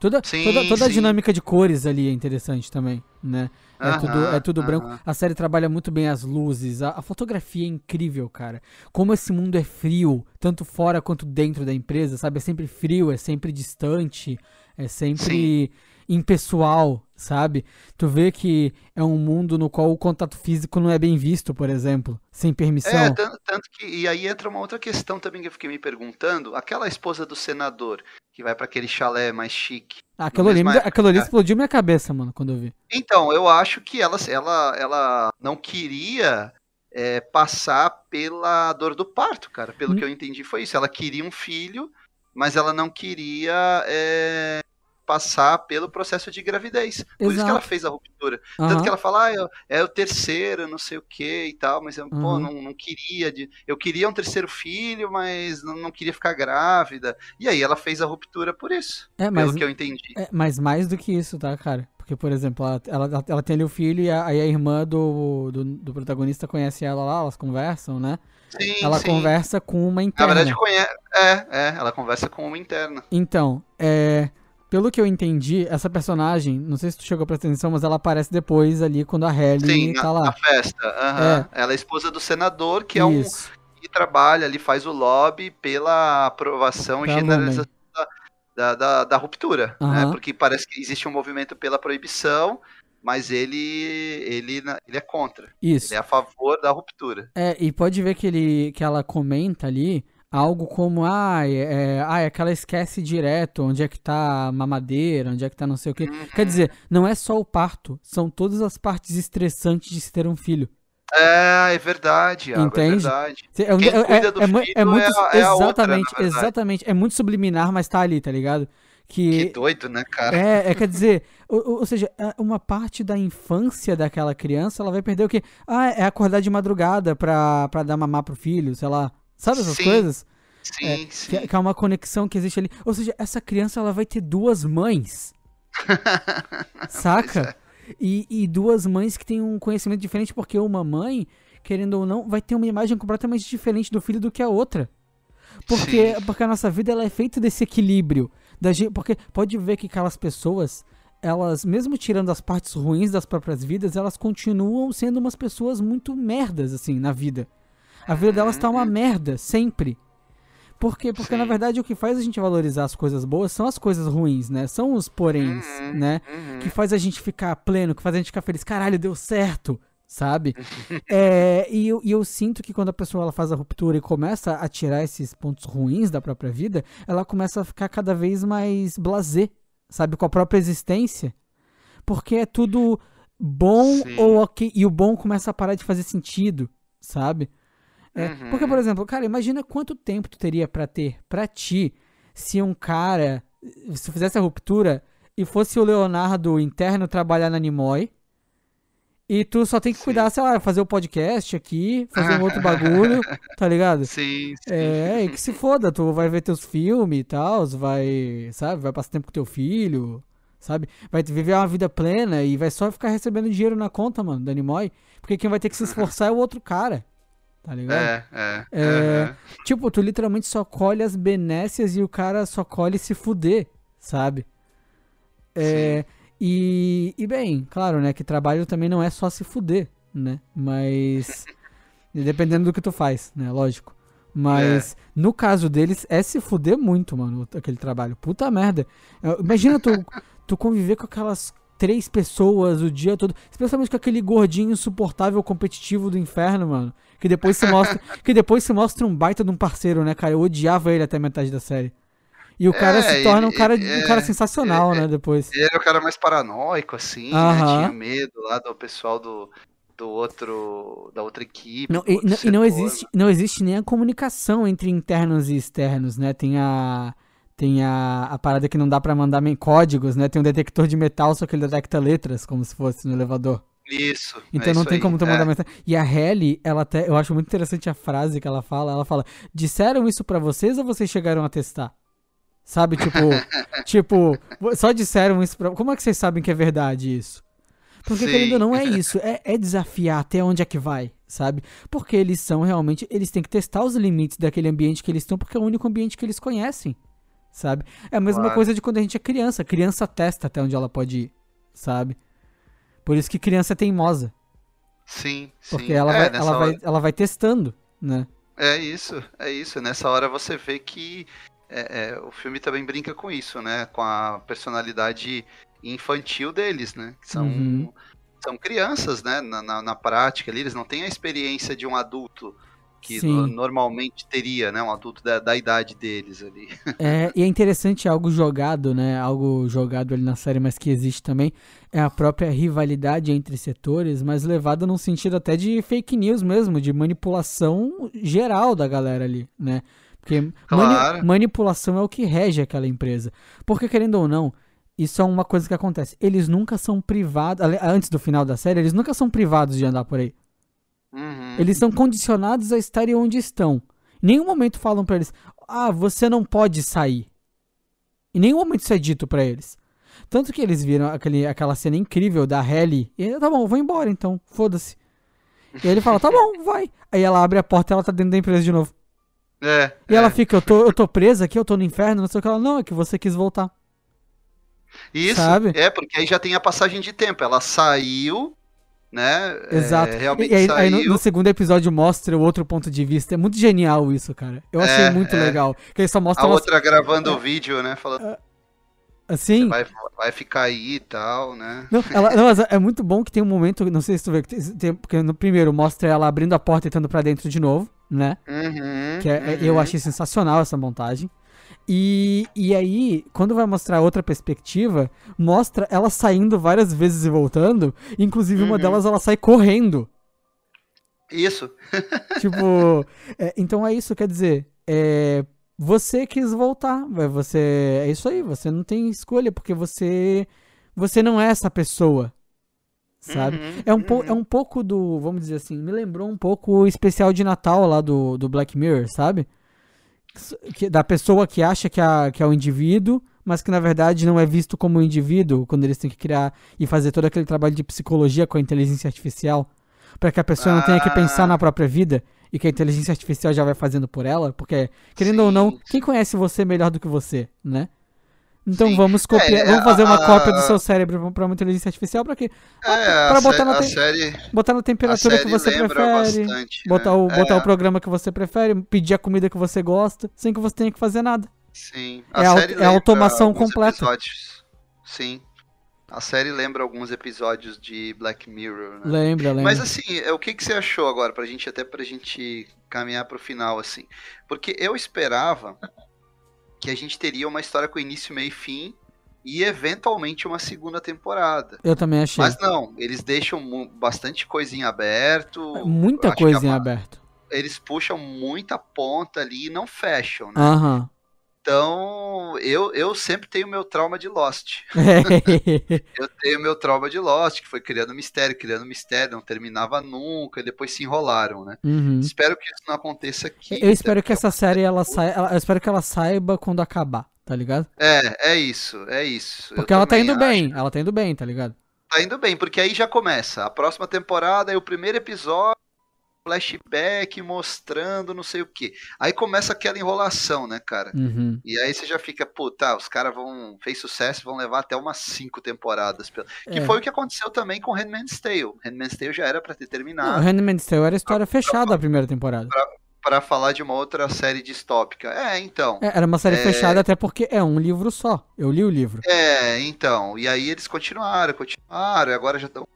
Toda, sim, toda, toda a dinâmica de cores ali é interessante também, né? É tudo, é tudo branco. A série trabalha muito bem as luzes, a, a, fotografia é incrível, cara. Como esse mundo é frio, tanto fora quanto dentro da empresa, sabe? É sempre frio, é sempre distante, é sempre. Sim impessoal, sabe? Tu vê que é um mundo no qual o contato físico não é bem visto, por exemplo, sem permissão. É, tanto, tanto que e aí entra uma outra questão também que eu fiquei me perguntando, aquela esposa do senador que vai para aquele chalé mais chique. Ah, aquilo ali, aquilo ali explodiu minha cabeça, mano, quando eu vi. Então, eu acho que ela ela ela não queria é, passar pela dor do parto, cara. Pelo hum. que eu entendi foi isso. Ela queria um filho, mas ela não queria é, passar pelo processo de gravidez. Por Exato. isso que ela fez a ruptura. Uhum. Tanto que ela fala, ah, é o terceiro, não sei o que e tal, mas eu, uhum. pô, não, não queria. De... Eu queria um terceiro filho, mas não, não, queria ficar grávida. E aí ela fez a ruptura por isso. É, mas, pelo que eu entendi. É, mas mais do que isso, tá, cara? Porque, por exemplo, ela, ela, ela tem ali o filho e aí a irmã do, do, do, protagonista conhece ela lá, elas conversam, né? Sim, ela sim. conversa com uma interna. Na verdade, conhece. É, é, ela conversa com uma interna. Então, é pelo que eu entendi, essa personagem, não sei se tu chegou a prestar atenção, mas ela aparece depois ali quando a Halle Sim, tá na, lá. na festa. Uhum. É. Ela é esposa do senador, que Isso. é um que trabalha ali, faz o lobby pela aprovação e generalização da, da, da, ruptura. Uhum. Né? Porque parece que existe um movimento pela proibição, mas ele, ele, ele é contra. Isso. Ele é a favor da ruptura. É, e pode ver que, ele, que ela comenta ali algo como, ah, é, ah, é que ela esquece direto onde é que tá a mamadeira, onde é que tá não sei o quê. Uhum. Quer dizer, não é só o parto, são todas as partes estressantes de se ter um filho. É, é verdade, Iago, é Entende? é verdade. É, Quem é, cuida do é, filho é, muito, é exatamente, outra, exatamente, é muito subliminar, mas tá ali, tá ligado? Que, que doido, né, cara? É, é quer dizer, ou, ou, seja, uma parte da infância daquela criança, ela vai perder o quê? Ah, é acordar de madrugada pra, pra dar mamar pro filho, sei lá, Sabe essas sim, coisas? Sim, é, sim. Que, que, é uma conexão que existe ali. Ou seja, essa criança ela vai ter duas mães. saca? É. E, e duas mães que têm um conhecimento diferente, porque uma mãe, querendo ou não, vai ter uma imagem completamente diferente do filho do que a outra. Porque, porque a nossa vida ela é feita desse equilíbrio. Da gente, porque pode ver que aquelas pessoas, elas, mesmo tirando as partes ruins das próprias vidas, elas continuam sendo umas pessoas muito merdas, assim, na vida. A vida delas tá uma merda, sempre. Por quê? Porque Sim. na verdade o que faz a gente valorizar as coisas boas são as coisas ruins, né? São os poréns, uhum, né? Uhum. Que faz a gente ficar pleno, que faz a gente ficar feliz. Caralho, deu certo, sabe? é, e, eu, e eu sinto que quando a pessoa ela faz a ruptura e começa a tirar esses pontos ruins da própria vida, ela começa a ficar cada vez mais blasé, sabe? Com a própria existência. Porque é tudo bom Sim. ou ok, e o bom começa a parar de fazer sentido, sabe? É, uhum. Porque, por exemplo, cara, imagina quanto tempo tu teria para ter para ti se um cara, se fizesse a ruptura e fosse o Leonardo interno trabalhar na Nimoy, e tu só tem que cuidar, sim. sei lá, fazer o podcast aqui, fazer um outro bagulho, tá ligado? Sim, sim. É, e que se foda, tu vai ver teus filmes e tal, vai, sabe, vai passar tempo com teu filho, sabe? Vai viver uma vida plena e vai só ficar recebendo dinheiro na conta, mano, da Nimoy. Porque quem vai ter que se esforçar é o outro cara. Tá ligado? É, é. é. Tipo, tu literalmente só colhe as benécias e o cara só colhe se fuder, sabe? É. Sim. E, e bem, claro, né, que trabalho também não é só se fuder, né? Mas. dependendo do que tu faz, né? Lógico. Mas é. no caso deles é se fuder muito, mano, aquele trabalho. Puta merda. Imagina tu, tu conviver com aquelas três pessoas o dia todo, especialmente com aquele gordinho insuportável competitivo do inferno, mano, que depois se mostra, que depois se mostra um baita de um parceiro, né, cara? Eu odiava ele até metade da série. E o cara é, se torna um cara, um cara sensacional, né, depois. Ele é o cara mais paranoico, assim, uh -huh. né? Tinha medo lá do pessoal do, do outro, da outra equipe. Não, e, não, e não, existe, não existe nem a comunicação entre internos e externos, né? Tem a tem a, a parada que não dá para mandar códigos, né? Tem um detector de metal, só que ele detecta letras, como se fosse no elevador. Isso. Então é não isso tem aí, como tu mandar é. mensagem. E a Helly, ela até. Eu acho muito interessante a frase que ela fala. Ela fala: Disseram isso para vocês ou vocês chegaram a testar? Sabe, tipo. tipo, só disseram isso pra. Como é que vocês sabem que é verdade isso? Porque, Sim. querendo ou não, é isso. É, é desafiar até onde é que vai, sabe? Porque eles são realmente. Eles têm que testar os limites daquele ambiente que eles estão, porque é o único ambiente que eles conhecem sabe? É a mesma claro. coisa de quando a gente é criança. Criança testa até onde ela pode ir, sabe? Por isso que criança é teimosa. Sim, sim. Porque ela, é, vai, ela, hora... vai, ela vai testando, né? É isso, é isso. Nessa hora você vê que é, é, o filme também brinca com isso, né? Com a personalidade infantil deles, né? Que são, uhum. são crianças, né? Na, na, na, prática ali, eles não têm a experiência de um adulto que no, normalmente teria, né? Um adulto da, da, idade deles ali. É, e é interessante algo jogado, né? Algo jogado ali na série, mas que existe também, é a própria rivalidade entre setores, mas levada num sentido até de fake news mesmo, de manipulação geral da galera ali, né? Porque claro. mani manipulação é o que rege aquela empresa. Porque, querendo ou não, isso é uma coisa que acontece. Eles nunca são privados, antes do final da série, eles nunca são privados de andar por aí. Uhum. Eles são condicionados a estarem onde estão. Em nenhum momento falam para eles: "Ah, você não pode sair". Em nenhum momento isso é dito para eles. Tanto que eles viram aquele, aquela cena incrível da Helly. E ele, tá bom, vou embora então, foda-se. E ele fala, tá bom, vai. Aí ela abre a porta e ela tá dentro da empresa de novo. É. E é. ela fica, eu tô, eu tô presa aqui, eu tô no inferno, não sei o que. Ela, não, é que você quis voltar. Isso, Sabe? é, porque aí já tem a passagem de tempo. Ela saiu, né? Exato. É, realmente e aí, saiu... aí no, no, segundo episódio mostra o outro ponto de vista. É muito genial isso, cara. Eu achei é, muito é. legal. Que só mostra a outra gravando o vídeo, né? Falando. Ah, assim? Vai, vai ficar aí e tal, né? Não, ela, não, é muito bom que tem um momento, não sei se tu vê, tem, porque no primeiro mostra ela abrindo a porta e entrando pra dentro de novo, né? Uhum, que é, uhum. Eu achei sensacional essa montagem. E, e aí, quando vai mostrar outra perspectiva, mostra ela saindo várias vezes e voltando. Inclusive, uhum. uma delas ela sai correndo. Isso. tipo, é, então é isso, quer dizer, é, você quis voltar. Você. É isso aí, você não tem escolha, porque você. Você não é essa pessoa. Sabe? Uhum, é, um uhum. é um pouco do. Vamos dizer assim, me lembrou um pouco o especial de Natal lá do, do Black Mirror, sabe? Que, da pessoa que acha que, é, que é o indivíduo, mas que na verdade não é visto como um indivíduo quando eles têm que criar e fazer todo aquele trabalho de psicologia com a inteligência artificial, para que a pessoa não tenha que pensar na própria vida e que a inteligência artificial já vai fazendo por ela, porque querendo sim, ou não, quem conhece você melhor do que você, né? Então Sim. vamos copiar, é, vamos fazer uma a, cópia do seu cérebro para uma inteligência artificial para quê? É, para botar na série, botar na temperatura que você prefere, bastante, botar né? o botar o é. programa que você prefere, pedir a comida que você gosta, sem que você tenha que fazer nada. Sim. A é, série é a automação completa. Episódios. Sim. A série lembra alguns episódios de Black Mirror, né? Lembra, lembra. Mas assim, é, o que, que você achou agora, pra gente, até pra gente caminhar pro final, assim? Porque eu esperava que a gente teria uma história com início, meio e fim e eventualmente uma segunda temporada. Eu também achei. Mas não, eles deixam bastante coisa em aberto. É, muita coisa em aberto. Eles puxam muita ponta ali e não fecham, né? Aham. Então, eu, eu sempre tenho meu trauma de Lost. eu tenho meu trauma de Lost, que foi criando mistério, criando mistério, não terminava nunca, e depois se enrolaram, né? Uhum. Espero que isso não aconteça aqui. Eu espero que essa série ela saia, eu espero que ela saiba quando acabar, tá ligado? É, é isso, é isso. Porque eu ela tá indo acho. bem, ela tá indo bem, tá ligado? Tá indo bem, porque aí já começa. A próxima temporada é o primeiro episódio flashback mostrando não sei o que. Aí começa aquela enrolação, né, cara? Uhum. E aí você já fica, puta, os caras vão. fez sucesso, vão levar até umas cinco temporadas. Que é. foi o que aconteceu também com Handmaid's Tale. Handmaid's Tale já era para ter terminado. Não, Handmaid's Tale era história pra, fechada pra, a primeira temporada. Pra, para falar de uma outra série distópica. É, então. É, era uma série é... fechada até porque é um livro só. Eu li o livro. É, então. E aí eles continuaram, continuaram, e agora já estão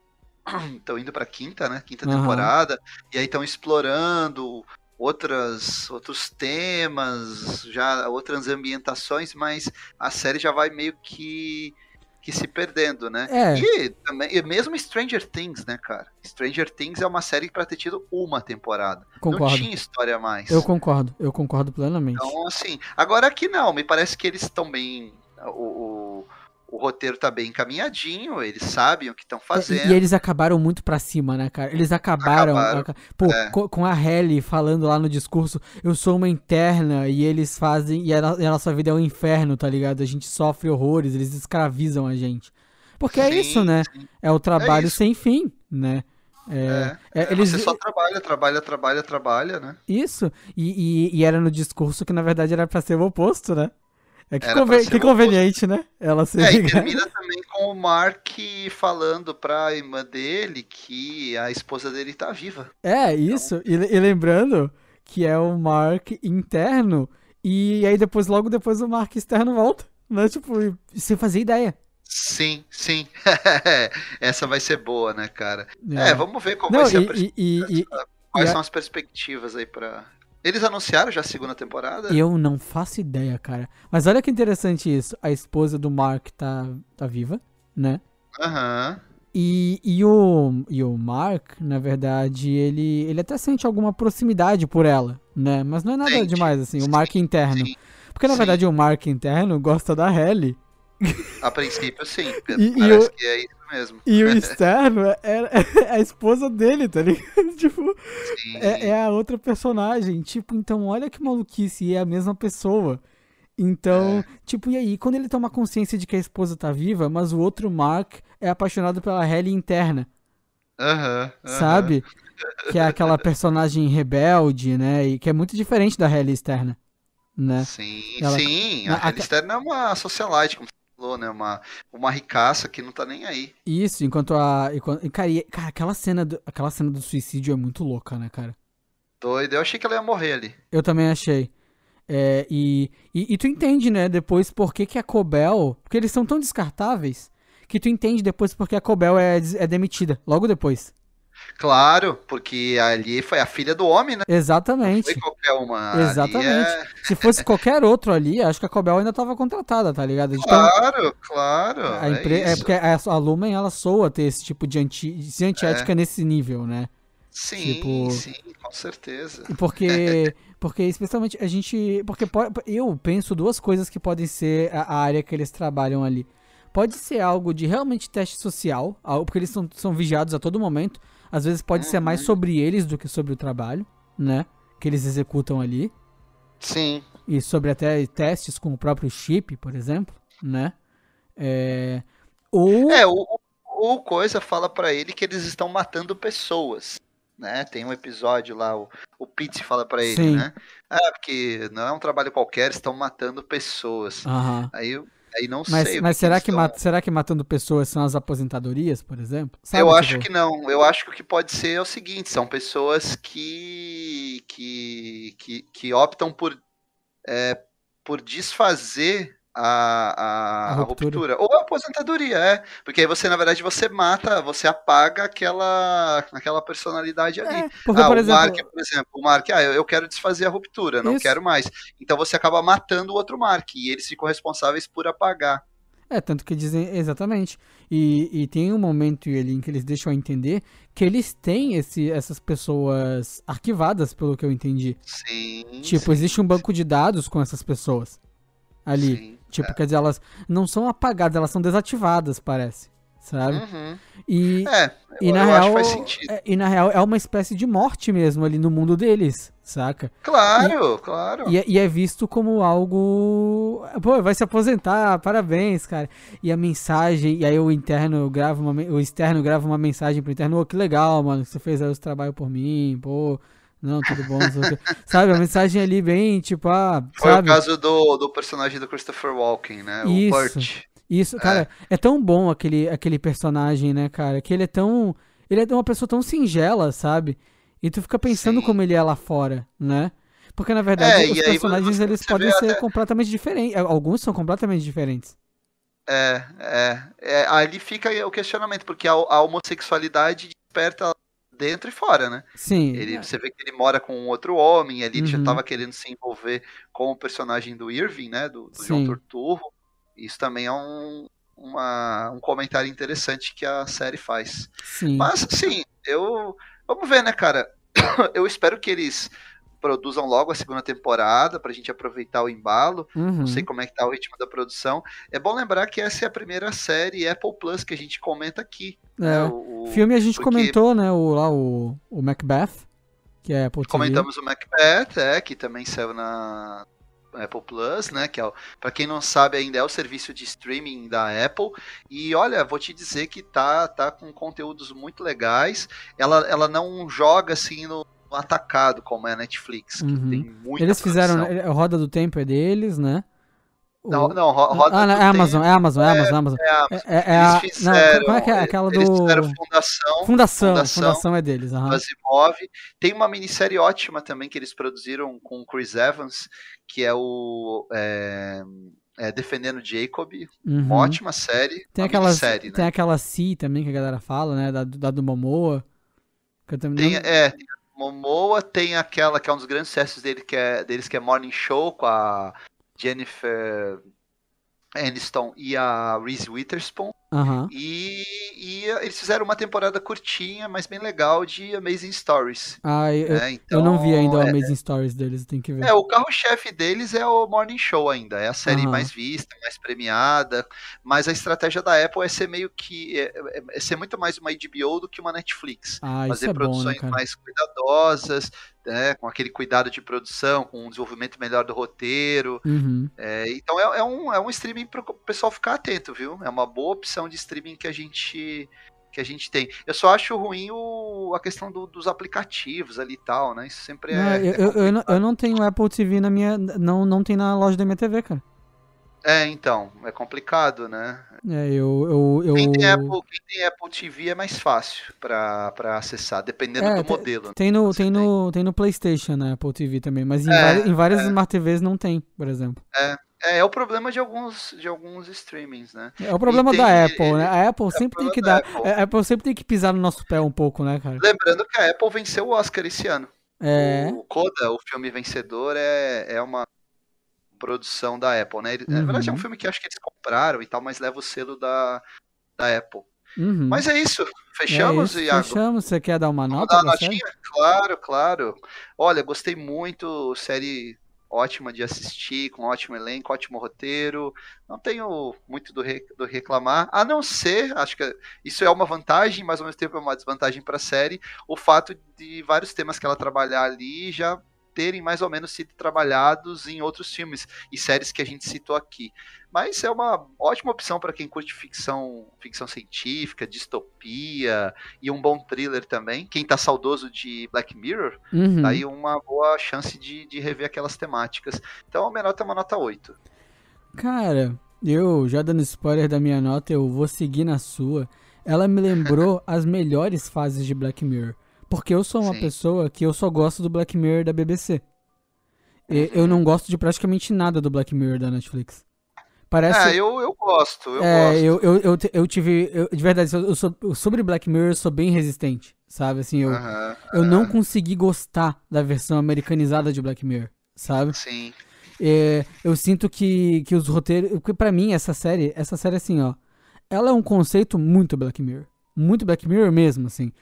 estão indo para quinta, né? Quinta uhum. temporada. E aí estão explorando outras outros temas, já outras ambientações, mas a série já vai meio que que se perdendo, né? É. E também, e mesmo Stranger Things, né, cara? Stranger Things é uma série para ter tido uma temporada. Concordo. Não tinha história mais. Eu concordo, eu concordo plenamente. Então, assim, agora aqui não, me parece que eles estão bem. O, o, o roteiro tá bem encaminhadinho, eles sabem o que estão fazendo. E, eles acabaram muito pra cima, né, cara? Eles acabaram. acabaram pô, é. com, com, a Helly falando lá no discurso, eu sou uma interna, e eles fazem. E a, e a, nossa vida é um inferno, tá ligado? A gente sofre horrores, eles escravizam a gente. Porque é sim, é isso, né? Sim. É o trabalho é sem fim, né? É, é, é, eles... Você só trabalha, trabalha, trabalha, trabalha, né? Isso. E, e, e, era no discurso que na verdade era pra ser o oposto, né? É que, conven... que conveniente, né? Ela se é, e termina também com o Mark falando pra irmã dele que a esposa dele tá viva. É, isso. Então... E, e, lembrando que é o Mark interno, e aí depois, logo depois, o Mark externo volta. Né? Tipo, sem fazer ideia. Sim, sim. Essa vai ser boa, né, cara? É, é vamos ver qual Não, vai ser e, a Quais são as perspectivas aí pra, eles anunciaram já a segunda temporada? Eu não faço ideia, cara. Mas olha que interessante isso. A esposa do Mark tá, tá viva, né? Aham. Uhum. E, e, o, e o Mark, na verdade, ele, ele até sente alguma proximidade por ela, né? Mas não é nada demais, assim, o Mark interno. Sim. Porque, na Sim. verdade, o Mark interno gosta da Ellie. A princípio, sim. E, Parece e o, que é isso mesmo. E o externo é, é, a esposa dele, tá ligado? tipo, é, é, a outra personagem. Tipo, então olha que maluquice, é a mesma pessoa. Então, é. tipo, e aí? Quando ele toma consciência de que a esposa tá viva, mas o outro Mark é apaixonado pela Helly interna. Aham. Uh -huh, uh -huh. Sabe? que é aquela personagem rebelde, né? E que é muito diferente da Helly externa. Né? Sim, Ela, sim. A, a externa é uma socialite, como falou, né? Uma, uma ricaça que não tá nem aí. Isso, enquanto a. Enquanto, cara, e, cara, aquela cena, do, aquela cena do suicídio é muito louca, né, cara? Doido, eu achei que ela ia morrer ali. Eu também achei. É, e, e, e, tu entende, né, depois por que, que a Cobel. Porque eles são tão descartáveis que tu entende depois porque a Cobel é, é demitida, logo depois. Claro, porque ali foi a filha do homem, né? Exatamente. Não foi qualquer uma. Exatamente. É... Se fosse qualquer outro ali, acho que a Cobel ainda estava contratada, tá ligado? Claro, claro. A empre... é, é, porque a, Lumen, ela soa ter esse tipo de, anti... de antiética é. nesse nível, né? Sim, tipo... sim, com certeza. Porque, porque especialmente a gente. Porque eu penso duas coisas que podem ser a área que eles trabalham ali. Pode ser algo de realmente teste social, porque eles são, são vigiados a todo momento. Às vezes pode uhum. ser mais uhum. sobre eles do que sobre o trabalho, né? Que eles executam ali. Sim. E sobre até testes com o próprio chip, por exemplo, né? É, ou... É, o, o Coisa fala para ele que eles estão matando pessoas, né? Tem um episódio lá, o, o Pete fala para ele, Sim. né? Ah, porque não é um trabalho qualquer, estão matando pessoas. Uhum. Aí Aí não mas, sei. Mas será que, mat... será que matando pessoas são as aposentadorias, por exemplo? Sabe eu acho que não. Eu acho que o que pode ser é o seguinte: são pessoas que que, que, que optam por, é, por desfazer a, a, a, ruptura. ruptura. Ou a aposentadoria, é. Porque aí você, na verdade, você mata, você apaga aquela, aquela personalidade ali. É, porque, ah, por o exemplo... Mark, por exemplo, o Mark, ah, eu quero desfazer a ruptura, não Isso. quero mais. Então você acaba matando o outro Mark e eles ficam responsáveis por apagar. É, tanto que dizem, exatamente. E, e tem um momento ali em que eles deixam a entender que eles têm esse, essas pessoas arquivadas, pelo que eu entendi. Sim. Tipo, sim, existe um banco de dados com essas pessoas ali. Sim, tipo, é. quer dizer, elas não são apagadas, elas são desativadas, parece. Sabe? Uhum. E, É, e eu, na eu real, acho que faz sentido. é- e na real é uma espécie de morte mesmo ali no mundo deles, saca? Claro, claro. E, é- e é visto como algo. Pô, vai se aposentar, parabéns, cara. E a mensagem, e aí o interno grava uma, o externo grava uma mensagem pro interno, ô, que legal, mano, que você fez aí os trabalhos por mim, pô. Não, tudo bom, o. Sabe, a mensagem ali bem, tipo, ah, Foi sabe? o caso do, do personagem do Christopher Walken, né? O Isso. Burt. Isso, cara, é. tão bom aquele, aquele personagem, né, cara? Que ele é tão. Ele é uma pessoa tão singela, sabe? E tu fica pensando Sim. como ele é lá fora, né? Porque na verdade É, os personagens você- eles você podem ser até- completamente diferentes. Alguns são completamente diferentes. É, é, é. Ali fica o questionamento, porque a, a homossexualidade desperta dentro e fora, né? Sim. Ele, você vê que ele mora com um outro homem, ali ele já Uhum. tava querendo se envolver com o personagem do Irving, né? Do, do João Sim. Turturro. Isso também é um, uma- um comentário interessante que a série faz. Sim. Mas, assim, eu. Vamos ver, né, cara? Eu espero que eles produzam logo a segunda temporada pra gente aproveitar o embalo. Uhum. Não sei como é que tá o ritmo da produção. É bom lembrar que essa é a primeira série Apple Plus que a gente comenta aqui. né? É. O- o- Filme a gente porque- comentou, né? O, lá o, o Macbeth, que é Apple TV. Comentamos o Macbeth, é, que também saiu na Apple Plus, né? Que é, pra quem não sabe ainda é o serviço de streaming da Apple. E olha, vou te dizer que tá, tá com conteúdos muito legais. Ela, ela não joga assim no atacado como é a Netflix, que Uhum. tem muita Eles fizeram. produção. A Roda do Tempo é deles, né? Não, não, ro- roda ah, não, é Amazon, é Amazon, é Amazon, é Amazon. é a- É, é, é a. Eles Não, fizeram, como é que é? Aquela eles do. fizeram Fundação, Fundação, Fundação, Fundação é deles, do Asimov. Tem uma minissérie ótima também que eles produziram com o Chris Evans, que é o é, é, Defendendo Jacob. Uhum. Uma ótima série. Tem aquela, minissérie, né? tem aquela Si também que a galera fala, né? Da, da do Momoa. Que eu também Tem, não- é, tem a Momoa, tem aquela que é um dos grandes sucessos dele, que é, deles, que é Morning Show, com a Jennifer Aniston e a Reese Witherspoon. Aham. E, e eles fizeram uma temporada curtinha, mas bem legal, de Amazing Stories. Ah, eu, né? eu não vi ainda o é, Amazing Stories deles, tem que ver. É, o carro-chefe deles é o Morning Show ainda. É a série Aham. mais vista, mais premiada. Mas a estratégia da Apple é ser meio que. É, é- é ser muito mais uma HBO do que uma Netflix. ah, isso Fazer é bom, né, produções mais cuidadosas, né, com aquele cuidado de produção, com um desenvolvimento melhor do roteiro. Uhum. É, então é, é um, é um streaming para o pessoal ficar atento, viu? É uma boa opção de streaming que a gente que a gente tem. Eu só acho ruim o, a questão do- dos aplicativos ali e tal, né? Isso sempre Não, é. eu, é eu, eu não, complicado. eu não tenho Apple TV na minha. Não, não tem na loja da minha TV, cara. É, então, é complicado, né? É, eu. eu. Quem, tem Apple, quem tem Apple TV é mais fácil para acessar, dependendo É, do tem- modelo. né? Tem no, Você tem, no, tem no PlayStation, né? Apple TV também. Mas em, É, vari- em várias é. Smart TVs não tem, por exemplo. É, é o problema de alguns, de alguns streamings, né? É o problema tem- da Apple, né? A Apple sempre tem que dar. da Apple. A Apple sempre tem que pisar no nosso pé um pouco, né, cara? Lembrando que a Apple venceu o Oscar esse ano. É. O Coda, o filme vencedor, é, é uma produção da Apple, né? Ele- Na verdade é um Uhum. filme que acho que eles compraram e tal, mas leva o selo da, da Apple. Uhum. Mas é isso. É Fechamos, isso, Iago? Fechamos. Você quer dar uma Vamos nota dar série? notinha? Claro, claro. Olha, gostei muito, série ótima de assistir, com ótimo elenco, ótimo roteiro. Não tenho muito do, re- do reclamar, a não ser, acho que isso é uma vantagem, mas ao mesmo tempo é uma desvantagem para a série, o fato de vários temas que ela trabalhar ali já terem mais ou menos sido trabalhados em outros filmes e séries que a gente citou aqui. Mas é uma ótima opção para quem curte ficção, ficção científica, distopia e um bom thriller também. Quem tá saudoso de Black Mirror, Uhum. tá aí uma boa chance de, de rever aquelas temáticas. Então a minha nota é uma nota 8. Cara, eu, já dando spoiler da minha nota, eu vou seguir na sua. Ela me lembrou as melhores fases de Black Mirror. Porque eu sou uma Sim. pessoa que eu só gosto do Black Mirror da BBC. E- Uhum. Eu não gosto de praticamente nada do Black Mirror da Netflix. Parece. É, eu, eu gosto, eu é, gosto. eu, eu, eu, eu tive. eu- de verdade, eu, sou, sobre Black Mirror eu sou bem resistente. Sabe? Assim, eu, Aham, eu não consegui gostar da versão americanizada de Black Mirror. Sabe? sim. É, eu sinto que, que os roteiros. Porque pra mim, essa série, essa série, assim, ó. Ela é um conceito muito Black Mirror. Muito Black Mirror mesmo, assim.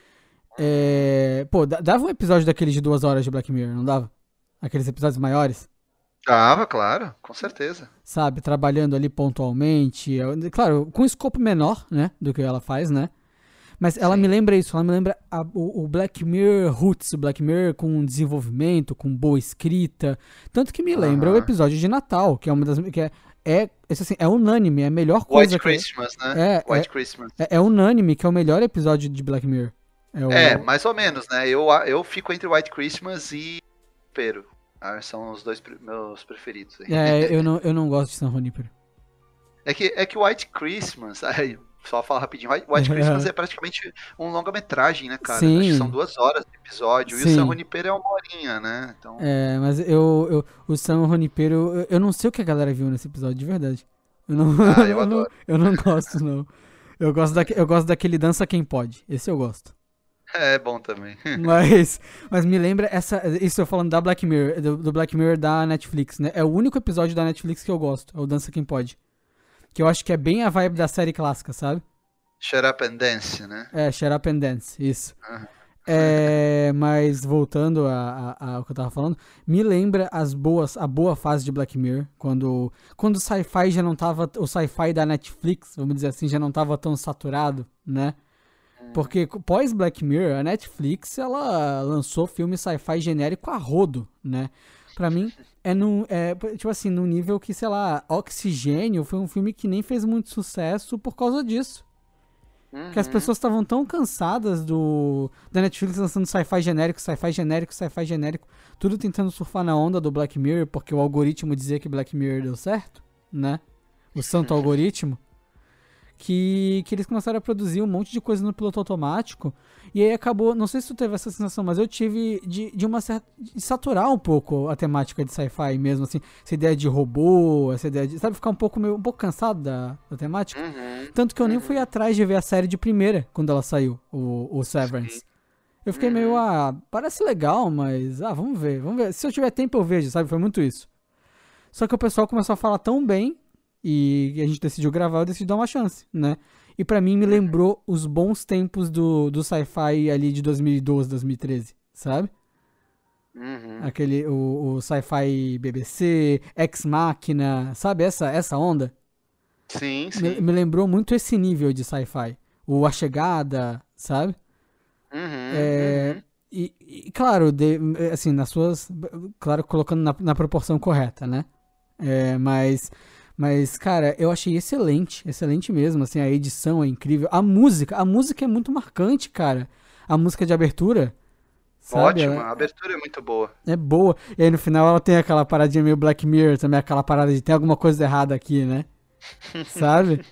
É, pô, dava um episódio daqueles de duas horas de Black Mirror, não dava? Aqueles episódios maiores? Dava, claro, com certeza. Sabe, trabalhando ali pontualmente. Claro, com escopo menor, né? Do que ela faz, né? Mas ela Sim. me lembra isso, ela me lembra a, o, o, Black Mirror Roots, o Black Mirror com desenvolvimento, com boa escrita. Tanto que me lembra o episódio de Natal, que é uma das. Que é, é, assim, é unânime, é a melhor coisa. White Christmas, né? É, White é, Christmas. É, é, unânime que é o melhor episódio de Black Mirror. É, é, mais ou menos, né? Eu, eu fico entre White Christmas e Pero. Ah, são os dois meus preferidos. É, eu não, eu não gosto de San Junípero. É que, é que White Christmas, aí, só falar rapidinho, White, White Christmas é praticamente um longa-metragem, né, cara? Sim. Acho que são duas horas de episódio. Sim. E o San Junipero é uma horinha, né? Então... É, mas eu, eu o San Junipero, eu, eu não sei o que a galera viu nesse episódio, de verdade. Eu não, ah, eu, eu, não, eu não gosto, não. Eu gosto, da, eu gosto daquele Dança Quem Pode. Esse eu gosto. É bom também. mas, mas me lembra essa. Isso eu falando da Black Mirror, do, do, Black Mirror da Netflix, né? É o único episódio da Netflix que eu gosto. É o Dança Quem Pode. Que eu acho que é bem a vibe da série clássica, sabe? Shut Up and Dance, né? É, Shut Up and Dance, isso. Uhum. É, mas voltando ao que eu tava falando, me lembra as boas, a boa fase de Black Mirror, quando, quando o sci-fi já não tava, o sci-fi da Netflix, vamos dizer assim, já não tava tão saturado, né? Porque pós Black Mirror, a Netflix ela lançou filme sci-fi genérico a rodo, né? Pra mim, é no. É, tipo assim, no nível que, sei lá, Oxigênio foi um filme que nem fez muito sucesso por causa disso. Uhum. Que as uhum. pessoas estavam tão cansadas do da Netflix lançando sci-fi genérico, sci-fi genérico, sci-fi genérico, tudo tentando surfar na onda do Black Mirror, porque o algoritmo dizia que Black Mirror deu certo, né? O santo algoritmo que, que eles começaram a produzir um monte de coisa no piloto automático. E aí acabou, não sei se tu teve essa sensação, mas eu tive de, de uma certa. de saturar um pouco a temática de sci-fi mesmo, assim, essa ideia de robô, essa ideia de. Sabe, ficar um pouco meio um pouco cansado da, da temática. Uhum, Tanto que eu uhum. nem fui atrás de ver a série de primeira quando ela saiu, o, o Severance. Eu fiquei uhum. meio, ah, parece legal, mas. Ah, vamos ver, vamos ver. Se eu tiver tempo eu vejo, sabe? Foi muito isso. Só que o pessoal começou a falar tão bem e a gente decidiu gravar, eu decidi dar uma chance, né? E para mim me lembrou os bons tempos do, do sci-fi ali de 2012, 2013, sabe? Uhum. Aquele, o, o sci-fi BBC, Ex Machina, sabe essa, essa onda? Sim, sim. Me, me lembrou muito esse nível de sci-fi. O A Chegada, sabe? Uhum, é, uhum. E, e, claro, de, assim, nas suas. Claro, colocando na, na proporção correta, né? É, mas mas, cara, eu achei excelente, excelente mesmo, assim, a edição é incrível. A música, a música é muito marcante, cara. A música de abertura. Sabe? Ótima, a abertura é muito boa. É boa. E aí no final ela tem aquela paradinha meio Black Mirror também, aquela parada de tem alguma coisa errada aqui, né? Sabe?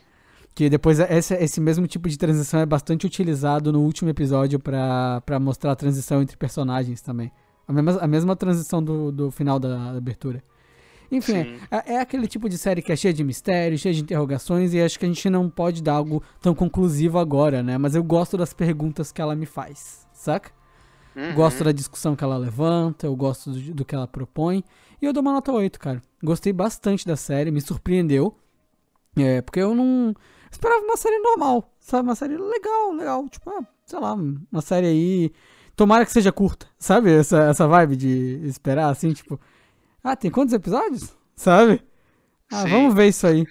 Que depois esse, esse mesmo tipo de transição é bastante utilizado no último episódio para mostrar a transição entre personagens também. A mesma, a mesma transição do, do final da abertura. Enfim, é, é, aquele tipo de série que é cheia de mistérios, cheia de interrogações, e acho que a gente não pode dar algo tão conclusivo agora, né? Mas eu gosto das perguntas que ela me faz, saca? Uhum. Gosto da discussão que ela levanta, eu gosto do, do, que ela propõe. E eu dou uma nota 8, cara. Gostei bastante da série, me surpreendeu. É, porque eu não esperava uma série normal, sabe? Uma série legal, legal. Tipo, ah, sei lá, uma série aí. Tomara que seja curta, sabe? Essa, essa vibe de esperar, assim, tipo. Ah, tem quantos episódios? Sabe? Ah, Sim. vamos ver isso aí.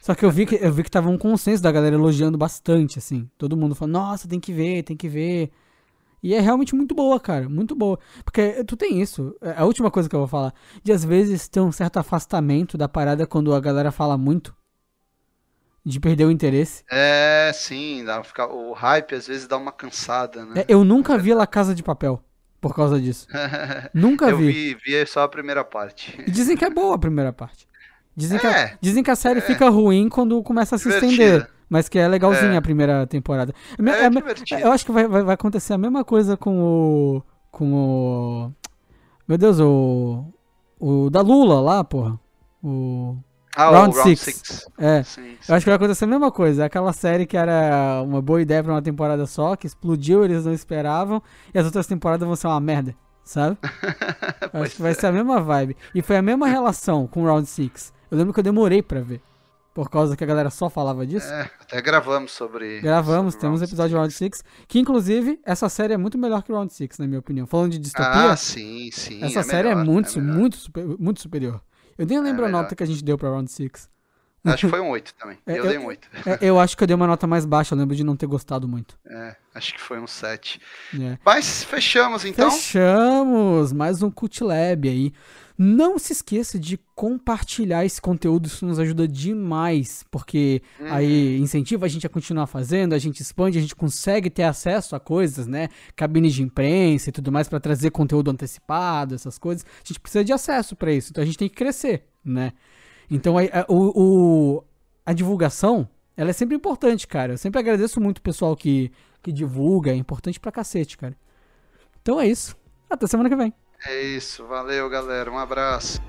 Só que eu vi que eu vi que tava um consenso da galera elogiando bastante, assim. Todo mundo falando, nossa, tem que ver, tem que ver. E é realmente muito boa, cara. Muito boa. Porque tu tem isso. É a última coisa que eu vou falar. De às vezes ter um certo afastamento da parada quando a galera fala muito. De perder o interesse. É, sim. Dá, ficar, o hype às vezes dá uma cansada, né? É, eu nunca vi La Casa de Papel por causa disso. Nunca eu vi. Eu vi, vi só a primeira parte. E dizem que é boa a primeira parte. Dizem, é, que, a, dizem que a série é. fica ruim quando começa a se Divertida. estender. Mas que é legalzinha é. a primeira temporada. É, é eu acho que vai, vai, vai, acontecer a mesma coisa com o. Com o. Meu Deus, o. O da Lula lá, porra. O. Ah, Round 6. É. Sim, sim. Eu acho que vai acontecer a mesma coisa. Aquela série que era uma boa ideia pra uma temporada só, que explodiu, eles não esperavam, e as outras temporadas vão ser uma merda. sabe? Acho que vai ser a mesma vibe. E foi a mesma relação com Round 6. Eu lembro que eu demorei pra ver. Por causa que a galera só falava disso. É, até gravamos sobre. Gravamos, sobre temos um episódio de Round 6. Que inclusive, essa série é muito melhor que Round 6, na minha opinião. Falando de distopia. Ah, sim, sim. Essa é série melhor, é muito, é muito, super- muito superior. Eu nem lembro a melhor. nota que a gente deu pra Round 6. Acho que foi um 8 também. É, eu, eu- dei um 8. É, eu acho que eu dei uma nota mais baixa, eu lembro de não ter gostado muito. É, acho que foi um 7. É. Mas fechamos então. Fechamos! Mais um Cult Lab aí. Não se esqueça de compartilhar esse conteúdo, isso nos ajuda demais, porque Uhum. aí incentiva a gente a continuar fazendo, a gente expande, a gente consegue ter acesso a coisas, né? Cabines de imprensa e tudo mais para trazer conteúdo antecipado, essas coisas. A gente precisa de acesso para isso, então a gente tem que crescer, né? Então a, o, o- a divulgação, ela é sempre importante, cara. Eu sempre agradeço muito o pessoal que, que divulga, é importante pra cacete, cara. Então é isso. Até semana que vem. É isso, valeu galera, um abraço.